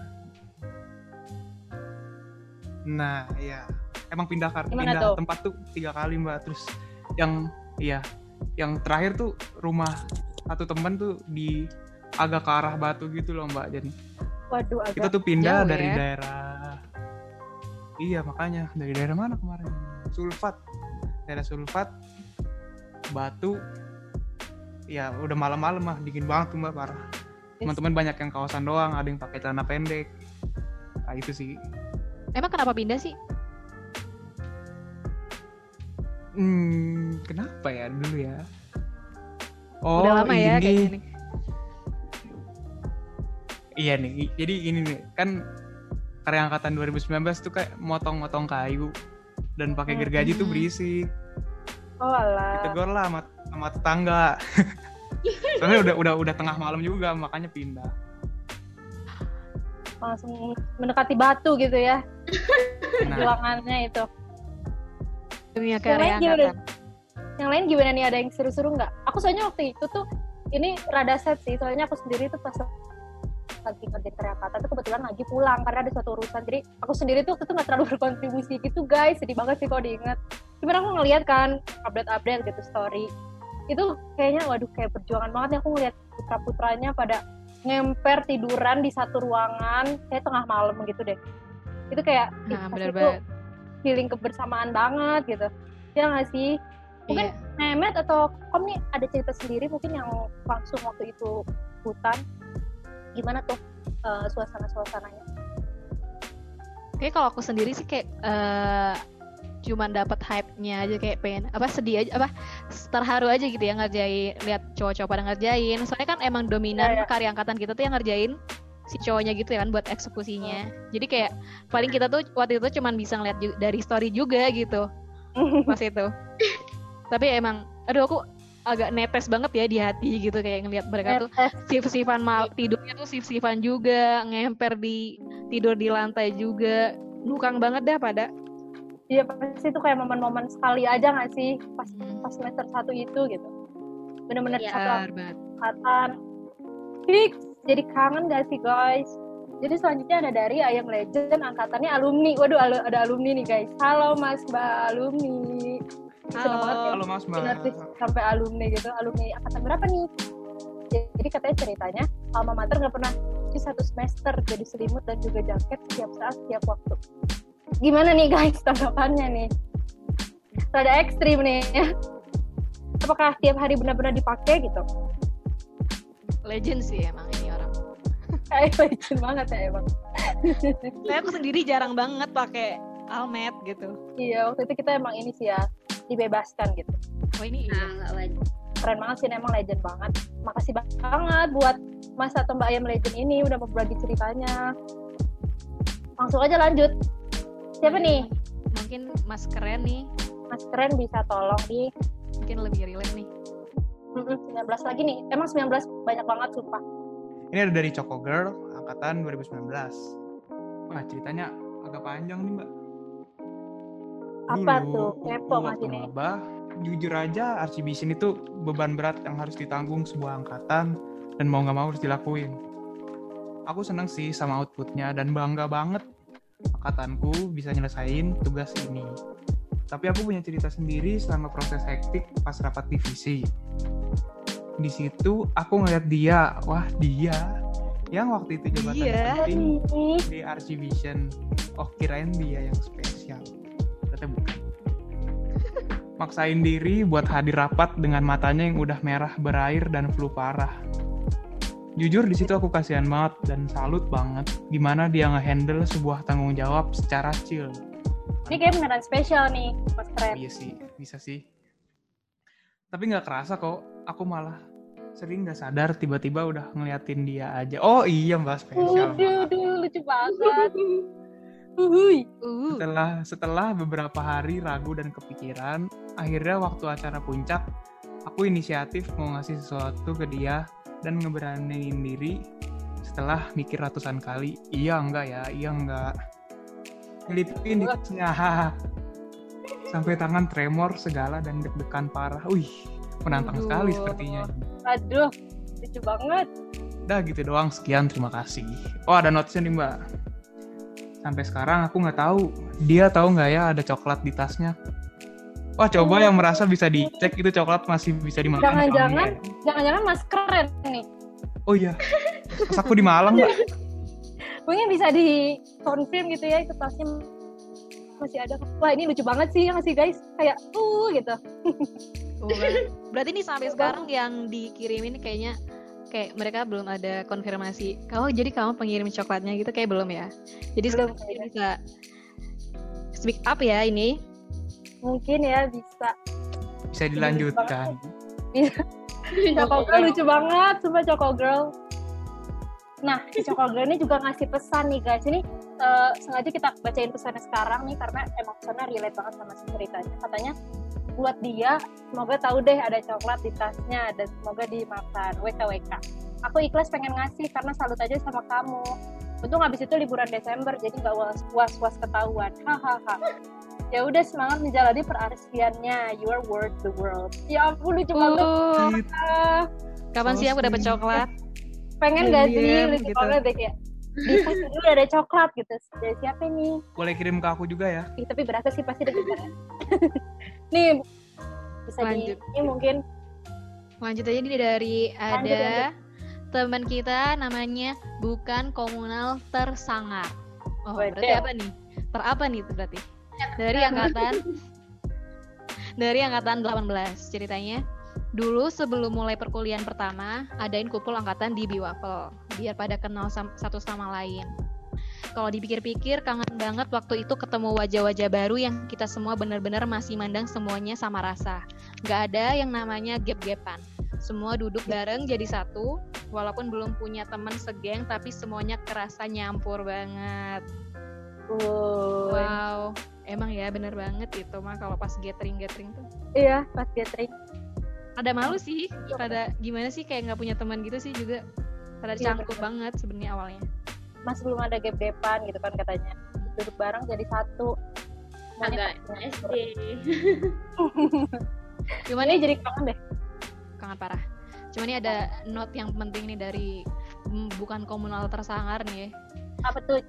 Nah, iya. Emang pindah kar Gimana pindah tuh? tempat tuh tiga kali mbak. Terus yang iya, yang terakhir tuh rumah satu temen tuh di agak ke arah batu gitu loh mbak. Jadi waduh kita agak tuh pindah Jauh dari ya? daerah. Iya makanya dari daerah mana kemarin? Sulfat, daerah Sulfat, Batu. Ya udah malam-malam mah dingin banget tuh mbak parah. Teman-teman banyak yang kawasan doang, ada yang pakai celana pendek. Nah itu sih. emang kenapa pindah sih Hmm, kenapa ya dulu ya? Oh, udah lama ya ini. kayaknya nih Iya nih, jadi ini nih, kan karya angkatan 2019 tuh kayak motong-motong kayu dan pakai gergaji tuh Hmm. berisik. oh alah Ditegur lah sama, sama tetangga. Soalnya udah udah udah tengah malam juga, makanya pindah. langsung mendekati batu gitu ya Nah, bilangannya itu dunia Yang karya lain gimana? angkatan yang lain gimana nih ada yang seru-seru nggak? Aku soalnya waktu itu tuh ini rada sad sih soalnya aku sendiri tuh pas lagi ngerjain kata tuh kebetulan lagi pulang karena ada suatu urusan. Jadi aku sendiri tuh waktu itu nggak terlalu berkontribusi gitu guys. Sedih banget sih kalau diingat. Cuman aku ngeliat kan update-update gitu story. Itu kayaknya waduh kayak perjuangan banget nih aku ngeliat putra putranya pada ngemper tiduran di satu ruangan. Kayak tengah malam gitu deh. Itu kayak Nah, bener itu banget. feeling kebersamaan banget gitu. Ya nggak sih? Mungkin Iya. Mehmet atau Kom nih ada cerita sendiri mungkin yang langsung waktu itu hutan gimana tuh eh, suasana-suasananya Kayak kalau aku sendiri sih kayak eh, cuman dapat hype-nya aja kayak pengen apa sedih aja apa terharu aja gitu ya ngerjain lihat cowok-cowok pada ngerjain. Soalnya kan emang dominan Iya, iya. karya angkatan kita tuh yang ngerjain si cowoknya gitu ya kan buat eksekusinya. Jadi kayak paling kita tuh waktu itu cuman bisa ngeliat ju- dari story juga gitu pas itu. Tapi emang aduh aku agak netes banget ya di hati gitu kayak ngeliat mereka tuh sif-sifan mal tidurnya tuh sif-sifan juga ngemper di tidur di lantai juga. Nukang banget dah pada. Iya pasti itu kayak momen-momen sekali aja nggak sih? Pas pas semester satu itu gitu. Bener-bener Iya. satu angkatan. Fix jadi kangen gak sih guys? Jadi selanjutnya ada dari Ayam Legend angkatannya alumni. Waduh ada alumni nih guys. Halo mas mbak alumni Seneng banget ya. Halo Mas. Mbak. sampai alumni gitu. Alumni angkatan berapa nih? Jadi katanya ceritanya alma mater nggak pernah cuci satu semester jadi selimut dan juga jaket setiap saat setiap waktu. Gimana nih guys tanggapannya nih? Rada ekstrim nih. Apakah tiap hari benar-benar dipakai gitu? Legend sih emang ini orang. Kayak legend banget ya emang. Saya aku sendiri jarang banget pakai almet gitu. Iya waktu itu kita emang ini sih ya dibebaskan gitu. Oh ini Nah, iya. nggak wajib. keren banget sih emang legend banget. Makasih banget buat mas atau mbak ayam legend ini udah mau berbagi ceritanya. Langsung aja lanjut. Siapa nih? Mungkin mas keren nih. Mas keren bisa tolong di mungkin lebih relate nih. Mm-mm, 19 lagi nih. Emang 19 banyak banget sumpah. Ini ada dari Choco Girl, angkatan 2019. Wah, ceritanya agak panjang nih, Mbak. Apa Dulu, tuh? Kepo waktu Mas ini. maba, jujur aja archibishon itu beban berat yang harus ditanggung sebuah angkatan dan mau nggak mau harus dilakuin. Aku seneng sih sama outputnya dan bangga banget angkatanku bisa nyelesain tugas ini. Tapi aku punya cerita sendiri selama proses hektik pas rapat divisi. Di situ aku ngeliat dia, wah dia yang waktu itu jabatan Iya. penting di Archvision. Oh kirain dia yang spesial. Ternyata bukan. Maksain diri buat hadir rapat dengan matanya yang udah merah berair dan flu parah. Jujur di situ aku kasihan banget dan salut banget gimana dia ngehandle sebuah tanggung jawab secara chill. ini kayak beneran spesial nih mas keren Iya sih, bisa sih. Tapi nggak kerasa kok, aku malah sering nggak sadar tiba-tiba udah ngeliatin dia aja. Oh iya mbak spesial. Waduh, lucu banget Uhuy. uh Setelah setelah beberapa hari ragu dan kepikiran, akhirnya waktu acara puncak, aku inisiatif mau ngasih sesuatu ke dia dan ngeberaniin diri setelah mikir ratusan kali, iya enggak ya, iya enggak. Ngelipin di sampai tangan tremor segala dan deg-degan parah. Wih, menantang Aduh. sekali sepertinya. aduh lucu banget Udah gitu doang, sekian, terima kasih. Oh ada notesnya nih mbak. Sampai sekarang aku nggak tahu, dia tahu nggak ya ada coklat di tasnya. Wah coba yang merasa bisa dicek itu coklat masih bisa dimakan. Jangan-jangan- jangan-jangan mas keren nih. Oh iya, pas aku di Malang mbak. mungkin bisa dikonfirm gitu ya itu tasnya masih ada. Wah ini lucu banget sih ya nggak sih guys. Kayak uh gitu. Berarti ini sampai sekarang yang dikirimin kayaknya kayak mereka belum ada konfirmasi kalau jadi kamu pengirim coklatnya gitu kayak belum ya jadi Belum, sekarang kita bisa speak up ya ini mungkin ya bisa Bisa dilanjutkan. Choco Girl lucu banget, sumpah Choco Girl. Nah, si Choco Girl ini juga ngasih pesan nih guys. Ini eh, sengaja kita bacain pesannya sekarang nih karena emang pesannya relate banget sama si ceritanya. Katanya buat dia, semoga tahu deh ada coklat di tasnya dan semoga dimakan. WKWK. Aku ikhlas pengen ngasih karena salut aja sama kamu. Untung habis itu liburan Desember jadi nggak was was was ketahuan. Hahaha. Ya udah semangat menjalani perarsiannya. You are worth the world. Ya ampun lucu banget. uh, kapan So sih aku dapat coklat pengen gak sih Alien lucu gitu. banget deh kayak di food dulu ada coklat gitu dari siapa nih Boleh kirim ke aku juga ya. Ih, tapi berasa sih pasti deg nih bisa Lanjut. di ini mungkin Lanjut aja nih dari Lanjut, ada teman kita namanya bukan komunal tersangar. Oh, Waduh. berarti apa nih? Ter apa nih itu berarti? Dari angkatan dari angkatan 18 ceritanya. Dulu sebelum mulai perkuliahan pertama, adain kumpul angkatan di Biwafel biar pada kenal sam- satu sama lain. Kalau dipikir-pikir kangen banget waktu itu ketemu wajah-wajah baru yang kita semua benar-benar masih mandang semuanya sama rasa. Gak ada yang namanya gap-gapan. Semua duduk bareng jadi satu, walaupun belum punya teman segeng tapi semuanya kerasa nyampur banget. uh, Wow, emang ya bener banget itu mah kalau pas gathering-gathering tuh. iya pas gathering Ada malu sih, pada gimana sih kayak nggak punya teman gitu sih juga. Pada Iya, cangkup banget sebenarnya awalnya. masih belum ada gap gapan gitu kan katanya duduk bareng jadi satu Semuanya agak SD Cuman ini jadi kangen deh kangen parah. Cuman ini ada note yang penting nih dari mm, bukan komunal tersangar nih ya. apa tuh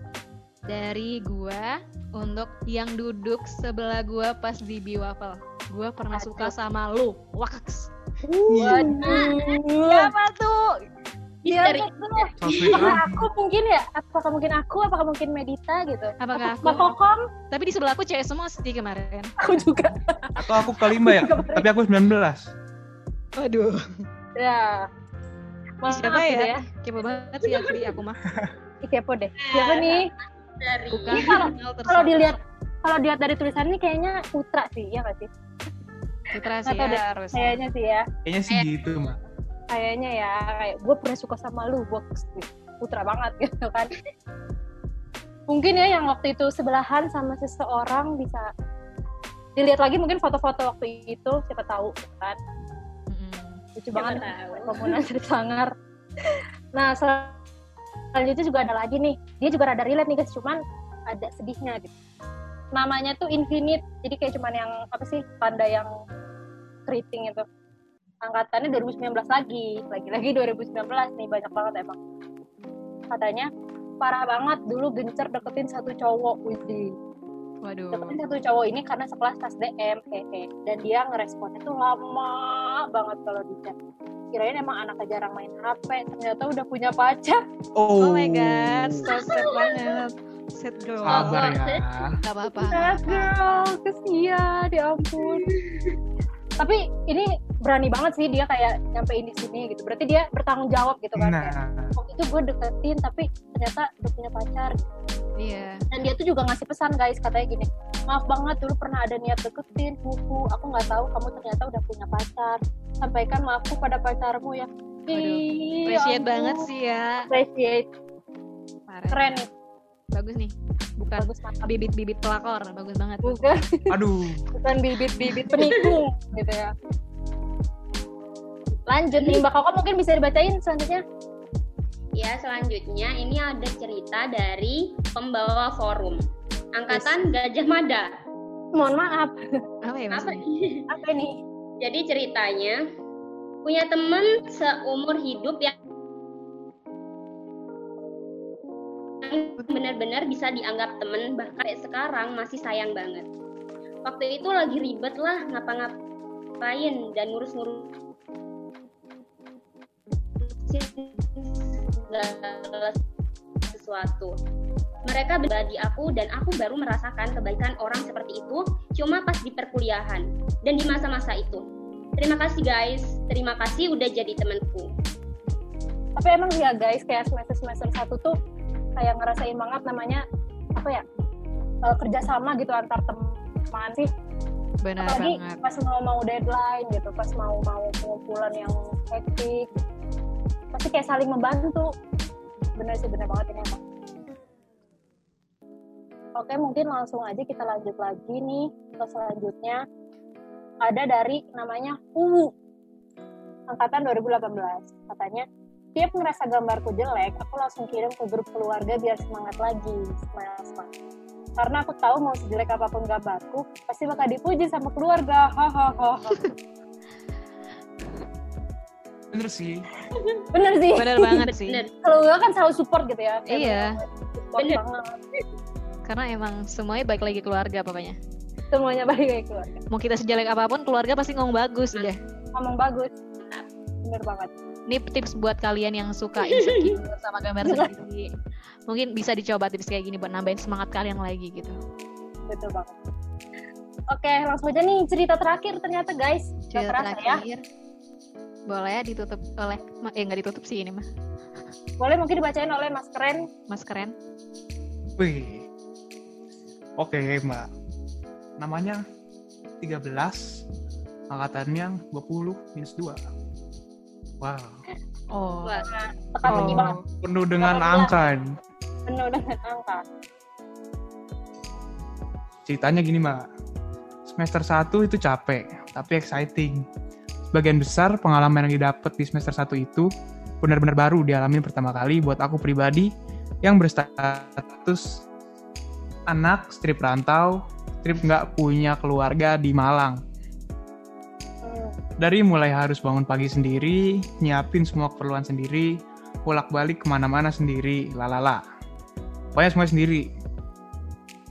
dari gua untuk yang duduk sebelah gua pas di Biwafel. Gua pernah Aduh. suka sama lu. Waks. Waduh Siapa tuh? Iya, Misteri. So sweet Apakah aku mungkin ya? Apakah mungkin aku? Apakah mungkin Medita gitu? Apakah Mbak aku? Kokom? Tapi di sebelah aku cewek semua sih kemarin. Aku juga. Atau aku kelima ya? Tapi aku 19. Waduh. Ya. Maaf Siapa gitu ya? Kepo banget sih aku, aku mah. Kepo deh. Siapa nih? dari Bukan Ini kalau- dilihat kalau dilihat dari tulisan ini kayaknya Putra sih, ya nggak sih? Putra Nggak sih tahu deh. harus. Kayaknya sih ya. Kayaknya sih gitu, Mbak. Kayaknya ya. Kayak gue pernah suka sama lu, gue Putra banget gitu kan. Mungkin ya yang waktu itu sebelahan sama seseorang bisa dilihat lagi mungkin foto-foto waktu itu siapa tahu kan Mm-mm. lucu banget komunas dari sangar nah sel- selanjutnya juga ada lagi nih dia juga rada relate nih guys cuman ada sedihnya gitu namanya tuh infinite. Jadi kayak cuman yang apa sih tanda yang keriting itu. Angkatannya 2019 lagi. Lagi-lagi 2019 nih banyak banget emang. Katanya parah banget dulu gencer deketin satu cowok Widih Waduh. deketin satu cowok ini karena sekelas SDM hehe. Dan dia ngeresponnya tuh lama banget kalau di chat. Kirain emang anaknya jarang main HP ternyata udah punya pacar. Oh. My god, so sad banget. Sad girl. Sabar ya. Gak apa-apa. sad girl kesian ya ampun tapi ini berani banget sih dia kayak nyampein di sini gitu berarti dia bertanggung jawab gitu kan kayak, Nah, waktu itu gue deketin tapi ternyata udah punya pacar Iya. dan dia tuh juga ngasih pesan guys katanya gini maaf banget dulu pernah ada niat deketin buku aku nggak tahu kamu ternyata udah punya pacar sampaikan maafku pada pacarmu ya Waduh, Ih, Appreciate banget sih ya. appreciate Parah. keren nih Bagus nih. Bukan bagus bibit-bibit pelakor. Bagus banget. bukan aduh. bukan bibit-bibit penikung gitu ya lanjut nih mbak Koko mungkin bisa dibacain selanjutnya Ya, selanjutnya ini ada cerita dari pembawa forum. Angkatan Gajah Mada. mohon maaf Apa ya Apa apa ini Jadi ceritanya punya temen seumur hidup yang benar-benar bisa dianggap temen bahkan kayak sekarang masih sayang banget. Waktu itu lagi ribet lah ngapa-ngapain dan ngurus-ngurus segala sesuatu. Mereka berbagi aku dan aku baru merasakan kebaikan orang seperti itu cuma pas di perkuliahan dan di masa-masa itu. Terima kasih guys, terima kasih udah jadi temanku. tapi emang ya guys kayak semester semester satu tuh kayak ngerasain banget namanya apa ya eh, kerjasama gitu antar teman sih. Benar apalagi banget. pas mau mau deadline gitu pas mau mau pengumpulan yang hektik. Pasti kayak saling membantu. Bener sih bener banget ini emang. Oke mungkin langsung aja kita lanjut lagi nih ke selanjutnya. Ada dari namanya Uwu angkatan 2018 katanya tiap ngerasa gambarku jelek aku langsung kirim ke grup keluarga biar semangat lagi smile smile karena aku tahu mau sejelek apa pun gambarku pasti bakal dipuji sama keluarga. Hahaha bener sih. Bener sih. Bener banget sih. Kalau gue kan selalu support gitu ya. Kayak Iya. bener-bener support Bener. banget. Karena emang semuanya baik lagi keluarga pokoknya. semuanya baik kayak keluarga. Mau kita sejelek apa pun, keluarga pasti ngomong bagus deh. ngomong bagus. Bener banget Ini tips buat kalian yang suka insecure sama gambar sendiri. Mungkin bisa dicoba tips kayak gini buat nambahin semangat kalian lagi gitu. betul banget oke langsung aja nih cerita terakhir ternyata guys Gak Cerita terasa ya terakhir. Boleh ya ditutup oleh Ma- eh nggak ditutup sih ini mah. boleh mungkin dibacain oleh mas keren Mas keren. Wih. Oke, Mbak. Namanya 13, angkatannya 20 minus 2. Wow. Oh. Wah, tekan Oh, banget penuh dengan 18. angka. penuh dengan angka Ceritanya gini, Mbak. Semester 1 itu capek, tapi exciting. Sebagian besar pengalaman yang didapat di semester 1 itu benar-benar baru dialami pertama kali buat aku pribadi yang berstatus anak strip rantau, strip nggak punya keluarga di Malang. Dari mulai harus bangun pagi sendiri, nyiapin semua keperluan sendiri, bolak-balik ke mana-mana sendiri, lalala. Pokoknya semua sendiri.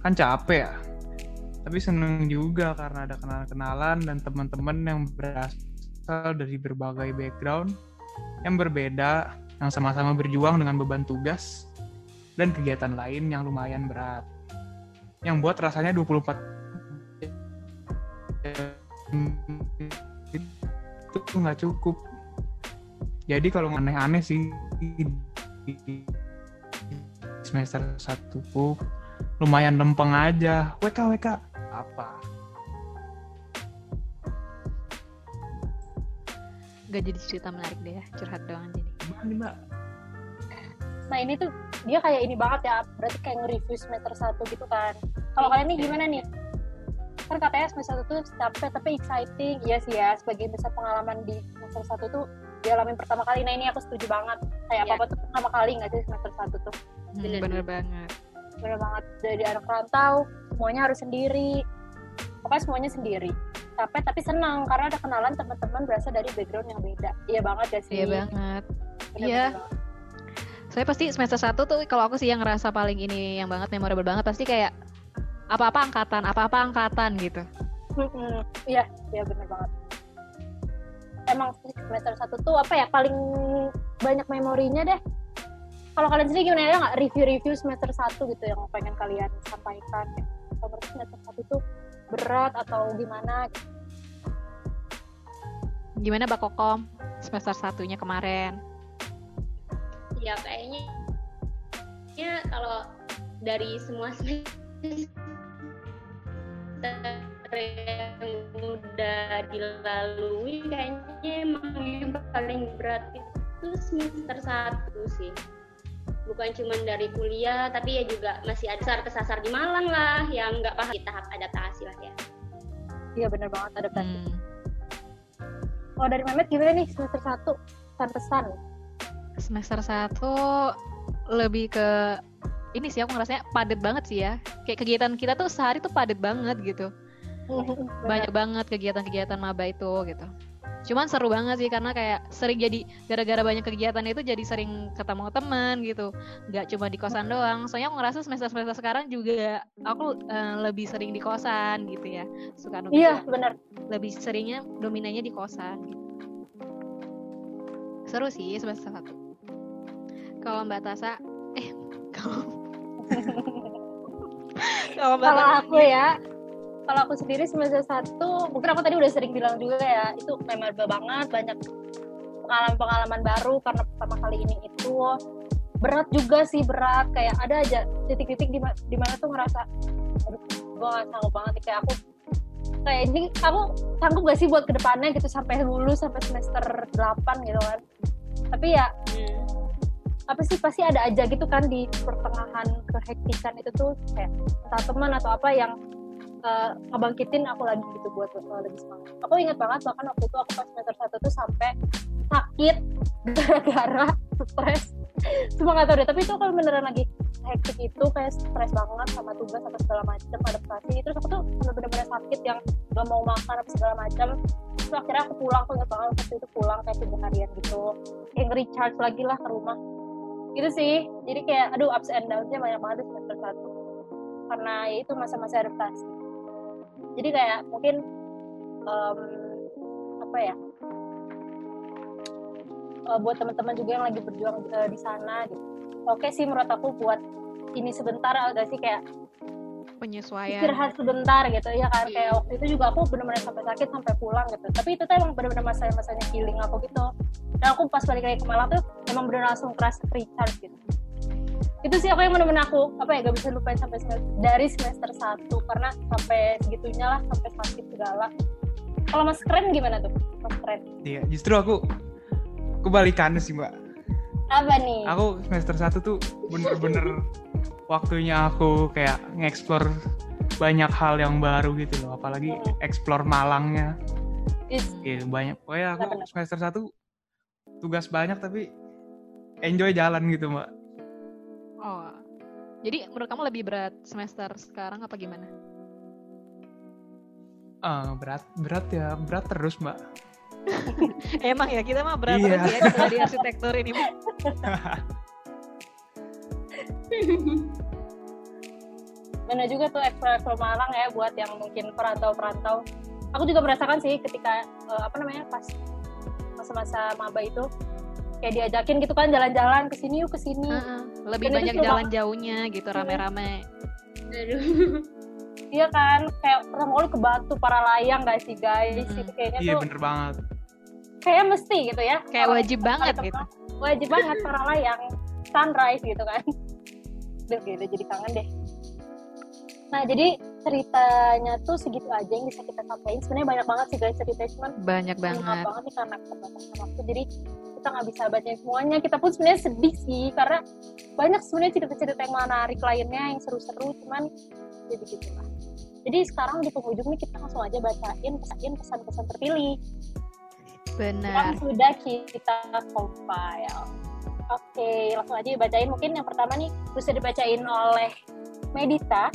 Kan capek ya. Tapi seneng juga karena ada kenalan-kenalan dan teman-teman yang berasal dari berbagai background yang berbeda, yang sama-sama berjuang dengan beban tugas dan kegiatan lain yang lumayan berat. Yang buat rasanya 24 itu nggak cukup. Jadi kalau aneh-aneh sih di semester satu tuh lumayan lempeng aja. WK WK apa? Gak jadi cerita menarik deh ya, curhat doang jadi. Gimana nih mbak? nah ini tuh dia kayak ini banget ya berarti kayak nge-review semester 1 gitu kan kalau kalian nih gimana nih kan katanya semester 1 tuh capek tapi exciting iya sih ya sebagai besar pengalaman di semester 1 tuh dialamin pertama kali nah ini aku setuju banget kayak Iya. apa-apa tuh pertama kali nggak sih semester 1 tuh Hmm, Bener. bener banget. bener banget dari anak rantau semuanya harus sendiri pokoknya semuanya sendiri capek tapi senang karena ada kenalan teman-teman berasal dari background yang beda iya banget ya sih Iya banget. Iya. Saya pasti semester 1 tuh kalau aku sih yang ngerasa paling ini yang banget memorable banget pasti kayak apa-apa angkatan, apa-apa angkatan gitu. Iya, iya bener banget. Emang semester satu tuh apa ya paling banyak memorinya deh. Kalau kalian sendiri gimana ya nggak review-review semester satu gitu yang pengen kalian sampaikan? Kalau menurut semester satu tuh berat atau gimana? gitu. Gimana Mbak Kokom semester satunya kemarin? ya kayaknya ya kalau dari semua semester yang udah dilalui kayaknya emang yang paling berat itu semester satu sih bukan cuma dari kuliah tapi ya juga masih ada kesasar kesasar di Malang lah yang nggak paham di tahap adaptasi lah ya Iya bener banget adaptasi. Hmm. Kalau dari Mehmet gimana nih semester satu pesan-pesan? Semester 1 lebih ke ini sih aku ngerasanya padat banget sih ya. Kayak kegiatan kita tuh sehari tuh padat banget gitu. Banyak banget kegiatan-kegiatan maba itu gitu. Cuman seru banget sih karena kayak sering jadi gara-gara banyak kegiatan itu jadi sering ketemu teman gitu. Nggak cuma di kosan doang. Soalnya aku ngerasa semester-semester sekarang juga aku eh, lebih sering di kosan gitu ya. Suka nunggu Iya bener. lebih seringnya dominannya di kosan gitu. Seru sih semester satu. Kalau Mbak Tasa, eh kalau kalau aku ya, kalau aku sendiri semester satu, mungkin aku tadi udah sering bilang juga ya, itu memorable banget, banyak pengalaman-pengalaman baru karena pertama kali ini itu. Berat juga sih berat. Kayak ada aja titik-titik di ma- di mana tuh ngerasa aduh gue gak sanggup banget nih. kayak aku kayak ini kamu sanggup gak sih buat ke depannya gitu sampai lulus sampai semester 8 gitu kan. Tapi ya apa sih pasti ada aja gitu kan di pertengahan kehektikan itu tuh kayak entah teman atau apa yang uh, ngebangkitin aku lagi gitu buat uh, lebih semangat. Aku ingat banget bahkan waktu itu aku pas semester satu tuh sampai sakit gara-gara stres. Cuma nggak tahu deh, tapi itu kalau beneran lagi hektik itu kayak stres banget sama tugas atau segala macam adaptasi terus aku tuh bener-bener sakit yang gak mau makan apa segala macam terus akhirnya aku pulang aku ingat banget waktu itu pulang kayak tiga harian gitu kayak recharge lagi lah ke rumah gitu sih. Jadi kayak aduh ups and downs-nya banyak banget di semester satu. Karena ya itu masa-masa adaptasi. Jadi kayak mungkin um, apa ya? Uh, buat teman-teman juga yang lagi berjuang uh, di sana gitu. Oke sih menurut aku buat ini sebentar agak sih kayak penyesuaian. istirahat sebentar gitu ya kan? Kayak waktu itu juga aku benar-benar sampai sakit sampai pulang gitu. Tapi itu tuh emang benar-benar masa-masanya healing aku gitu. Dan aku pas balik lagi ke Malang tuh emang benar langsung keras recharge gitu. Itu sih aku yang benar-benar aku apa ya gak bisa lupain sampai semester, dari semester satu. Karena sampai segitunya lah sampai sakit segala. Kalau mas keren gimana tuh mas keren iya justru aku kebalikannya sih mbak. Apa nih? Aku semester satu tuh bener-bener waktunya aku kayak ngeksplor banyak hal yang baru gitu loh apalagi Hmm. eksplor Malangnya Is- gitu banyak pokoknya aku semester satu tugas banyak tapi enjoy jalan gitu mbak oh jadi menurut kamu lebih berat semester sekarang apa gimana Eh, berat berat ya berat terus mbak emang ya kita mah berat Iya. terus ya di arsitektur ini Mbak. mana juga tuh eksplor Malang ya buat yang mungkin perantau-perantau. Aku juga merasakan sih ketika eh, apa namanya pas masa-masa maba itu kayak diajakin gitu kan jalan-jalan ke sini yuk ke sini. Heeh, lebih Dan banyak jalan jauhnya gitu rame-rame Aduh. Iya kan kayak pertama kali ke Batu para layang guys sih guys. Mm-mm. Itu kayaknya iya tuh bener banget kayak mesti gitu ya. kayak wajib banget gitu Wajib banget para layang sunrise gitu kan. Duh, gitu, jadi kangen deh. Nah, jadi ceritanya tuh segitu aja yang bisa kita sampaikan. Sebenarnya banyak banget sih guys ceritanya, cuman banyak banget. banget nih karena keterbatasan waktu. Jadi kita nggak bisa bacain semuanya. Kita pun sebenarnya sedih sih karena banyak sebenarnya cerita-cerita yang menarik lainnya yang seru-seru cuman jadi gitu lah. Jadi sekarang di penghujung nih kita langsung aja bacain bacain pesan-pesan terpilih. Yang benar sudah kita compile oke langsung aja bacain mungkin yang pertama nih bisa dibacain oleh Medita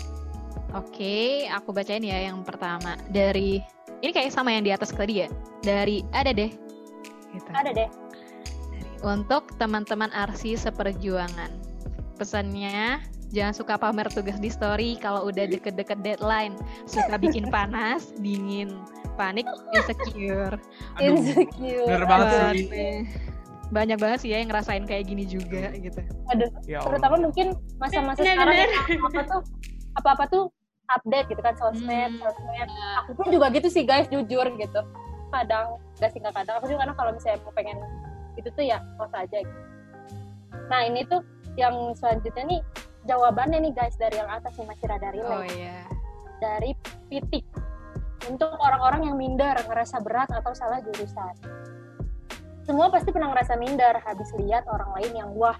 Oke, aku bacain ya yang pertama dari ini kayak sama yang di atas tadi ya. Dari ada deh. Gitu. ada deh Untuk teman-teman arsi seperjuangan. Pesannya jangan suka pamer tugas di story kalau udah deket-deket deadline. Suka bikin panas, dingin, panik, insecure. aduh insecure bener banget sih. Banyak banget sih ya yang ngerasain kayak gini juga gitu. aduh ya terutama mungkin masa-masa Benar, sekarang benar. yang apa tuh apa-apa tuh update gitu kan sosmed, Hmm. sosmed. Aku pun juga gitu sih guys, jujur gitu. Kadang, gak sih nggak kadang. Aku juga kadang kalau misalnya mau pengen itu tuh ya post aja gitu. Nah ini tuh yang selanjutnya nih jawabannya nih guys dari yang atas nih masih rada relate. Oh iya. Dari Pitik. Untuk orang-orang yang minder, ngerasa berat atau salah jurusan. Semua pasti pernah ngerasa minder habis lihat orang lain yang wah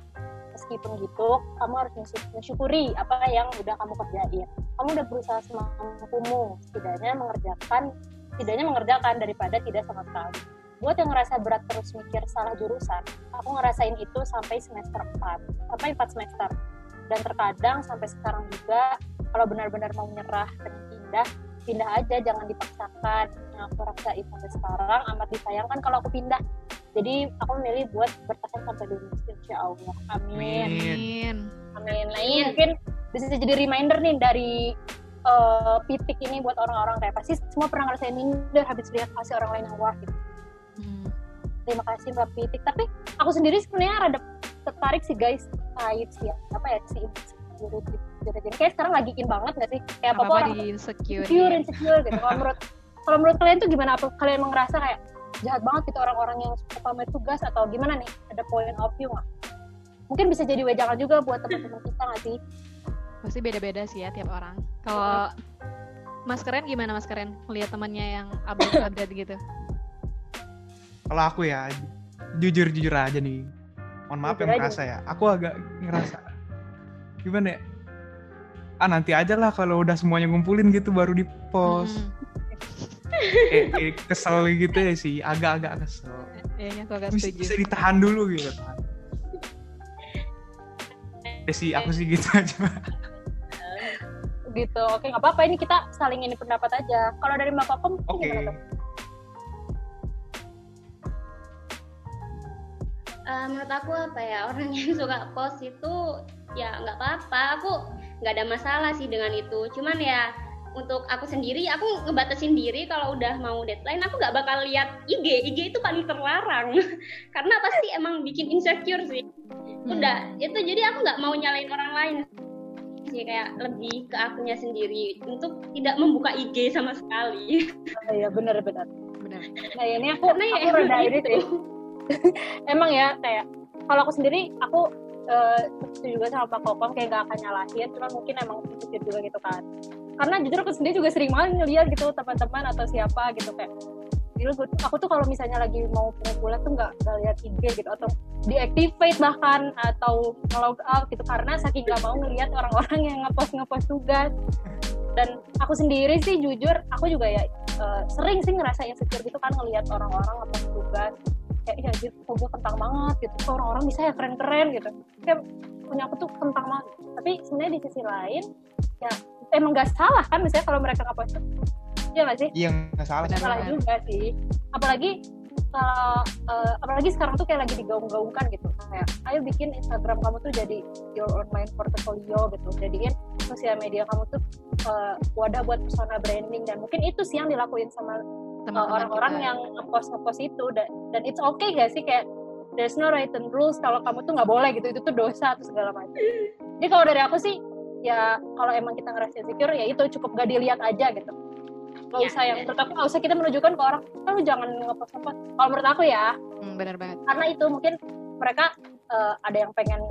meskipun gitu kamu harus mensyuk- mensyukuri apa yang udah kamu kerjain. Kamu udah berusaha semampumu setidaknya mengerjakan setidaknya mengerjakan daripada tidak sama sekali. Buat yang ngerasa berat terus mikir salah jurusan aku ngerasain itu sampai semester 4 sampai 4 semester. Dan terkadang sampai sekarang juga kalau benar-benar mau menyerah dan pindah pindah aja jangan dipaksakan. Yang aku rasain sampai sekarang amat disayangkan kalau aku pindah jadi aku memilih buat bertahan sampai lulus insya Allah amin Amin. Amin. Nah ini mungkin bisa jadi reminder nih dari eh, pitik ini buat orang-orang kayak pasti semua pernah ngerasain minder habis lihat hasil orang lain yang wah gitu. Hmm. Terima kasih Mbak Pitik. Tapi aku sendiri sebenarnya rada tertarik sih guys terkait sih apa ya si insecurity. Jadi kayak sekarang lagi in banget gak sih? Kayak apa, Apa-apa orang di insecure. insecure, ya. insecure gitu. Kalau menurut kalau menurut kalian tuh gimana? Apa kalian ngerasa kayak jahat banget gitu orang-orang yang suka pamer tugas atau gimana nih? Ada point of view nggak? Mungkin bisa jadi wejangan juga buat teman-teman kita nggak sih? Pasti beda-beda sih ya tiap orang. Kalau Mas Keren gimana Mas Keren? Melihat temannya yang update-update gitu. kalau aku ya jujur jujur aja nih mohon maaf Jujur yang aja. ngerasa ya aku agak ngerasa gimana ya ah nanti aja lah kalau udah semuanya ngumpulin gitu baru di post Hmm. Eh, eh, kesel gitu ya sih agak-agak kesel. Kayaknya aku agak bisa, setuju. bisa ditahan dulu gitu kan. Desi aku sih gitu aja. Gitu oke nggak apa-apa ini kita saling ini pendapat aja. Kalau dari mbak Kokom oke. Gimana tuh Eh, menurut aku apa ya orang yang suka post itu ya nggak apa-apa. Aku nggak ada masalah sih dengan itu. Cuman ya untuk aku sendiri aku ngebatasin diri kalau udah mau deadline aku nggak bakal lihat IG IG itu paling terlarang. Karena pasti emang bikin insecure sih. Udah itu jadi aku nggak mau nyalain orang lain. Sih kayak lebih ke akunya sendiri untuk tidak membuka IG sama sekali. Oh, iya benar-benar benar. Nah ini aku karena ya aku emang rada ini gitu. sih. Emang ya kayak kalau aku sendiri aku setuju juga sama Pak Kokom kayak gak akan nyalahin cuma mungkin emang insecure juga gitu kan karena jujur aku sendiri juga sering banget ngeliat gitu teman-teman atau siapa gitu kayak tuh- aku tuh kalau misalnya lagi mau pengumpulan tuh nggak nggak lihat IG gitu atau deactivate bahkan atau log out gitu karena saking nggak mau ngeliat orang-orang yang ngepost ngepost tugas. Dan aku sendiri sih jujur aku juga ya eh, sering sih ngerasa insecure gitu kan ngelihat orang-orang ngepost tugas. Kayak ya gitu kok gue kentang banget gitu kok orang-orang bisa ya keren-keren gitu. Kayak punya aku tuh kentang banget. Tapi sebenarnya di sisi lain ya emang gak salah kan misalnya kalau mereka ngepost tuh Iya gak sih? iya nggak salah Benar. salah juga sih. Apalagi kalau eh, apalagi sekarang tuh kayak lagi digaung-gaungkan gitu. Kayak ayo bikin Instagram kamu tuh jadi your online portfolio gitu. Jadiin sosial media kamu tuh eh, wadah buat persona branding. Dan mungkin itu sih yang dilakuin sama uh, orang-orang kita. yang ngepost ngepost itu. Dan, dan it's okay gak sih? Kayak there's no right and rules. Kalau kamu tuh nggak boleh gitu itu tuh dosa atau segala macam. Jadi kalau dari aku sih ya kalau emang kita ngerasa insecure ya itu cukup gak dilihat aja gitu. Nggak Ya, usah yang menurut aku nggak usah kita menunjukkan ke orang kan lu jangan ngepost ngepost kalau menurut aku ya. Hmm, benar banget. Karena itu mungkin mereka eh, ada yang pengen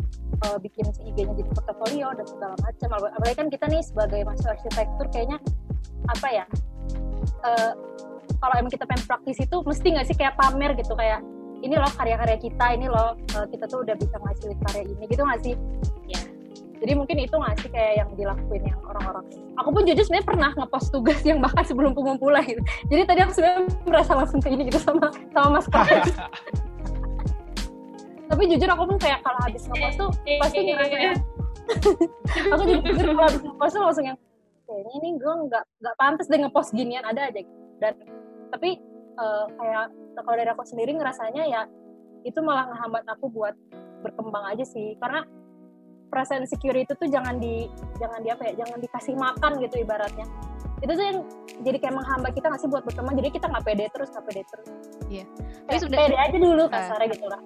eh, bikin si IG-nya jadi portofolio dan segala macam. Apal- apalagi kan kita nih sebagai mahasiswa arsitektur kayaknya apa ya eh, kalau emang kita pengen praktis itu mesti nggak sih kayak pamer gitu kayak ini loh karya-karya kita ini loh kita tuh udah bisa ngasilin karya ini. Gitu nggak sih? Ya. Jadi mungkin itu nggak sih kayak yang dilakuin yang orang-orang? Aku pun jujur sebenarnya pernah ngepost tugas yang bahkan sebelum pengumpulan gitu. Jadi tadi aku sebenarnya merasa langsung ke ini gitu sama sama mas tapi jujur aku pun kayak kalau habis ngepost tuh pasti ngerasa yang aku jujur kalau habis ngepost tuh langsung yang kayaknya ini gue nggak nggak pantas deh ngepost ginian ada aja. Gitu. dan tapi eh, kayak kalau dari aku sendiri ngerasanya ya itu malah ngehambat aku buat berkembang aja sih. Karena perasaan insecure itu tuh jangan di jangan di apa ya jangan dikasih makan gitu ibaratnya. Itu tuh yang jadi kayak menghambat kita nggak sih buat berkembang jadi kita nggak pede terus nggak pede terus. Iya. Tapi Kayak sudah- pede aja dulu kasarnya gitu lah.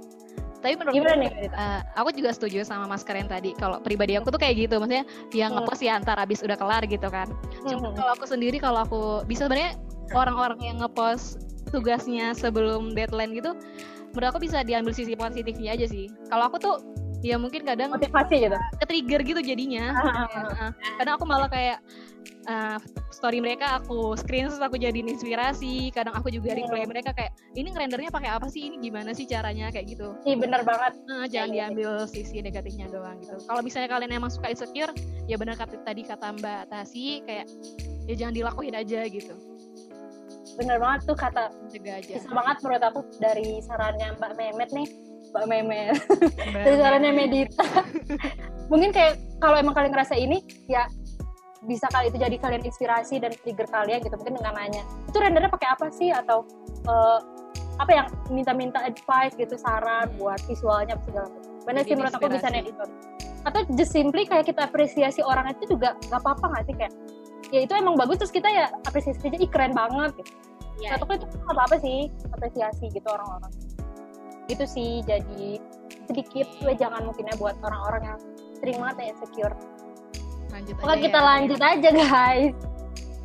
Tapi menurut gimana aku, nih eh, aku juga setuju sama Mas Karen tadi. Kalau pribadi aku tuh kayak gitu. Maksudnya yang Hmm. ngepost ya antar abis udah kelar gitu kan. Cuma Mhm. kalau aku sendiri kalau aku bisa sebenarnya orang-orang yang ngepost tugasnya sebelum deadline gitu menurut aku bisa diambil sisi positifnya aja sih. Kalau aku tuh ya mungkin kadang motivasi gitu ke-trigger gitu jadinya Ah, Kayak, eh, kadang aku malah kayak eh, story mereka aku screenshot aku jadiin inspirasi kadang aku juga Hmm. reply mereka kayak ini ngerendernya pakai apa sih ini gimana sih caranya kayak gitu Iya bener banget Nah, jangan iya, iya. diambil sisi negatifnya doang gitu. Kalau misalnya kalian emang suka insecure, ya benar kata tadi kata Mbak Tasi kayak ya jangan dilakuin aja gitu. bener banget tuh kata Cegah aja. bisa banget menurut aku dari sarannya Mbak Memet nih Mbak Memet dari sarannya Medita. Mungkin kayak kalau emang kalian ngerasa ini ya bisa kali itu jadi kalian inspirasi dan trigger kalian gitu. Mungkin dengan nanya itu rendernya pakai apa sih? Atau eh, apa yang minta-minta advice gitu saran buat visualnya apa segala macam. Jadi sih menurut aku bisa editor atau just simply kayak kita apresiasi orang itu juga gak apa-apa gak sih? Kayak ya itu emang bagus terus kita ya apresiasi aja ih keren banget. Gitu ya satu itu nggak apa-apa sih apresiasi gitu orang-orang gitu sih jadi sedikit gue jangan mungkinnya buat orang-orang yang sering banget ya insecure. Lanjut Oke aja kita ya. lanjut aja guys.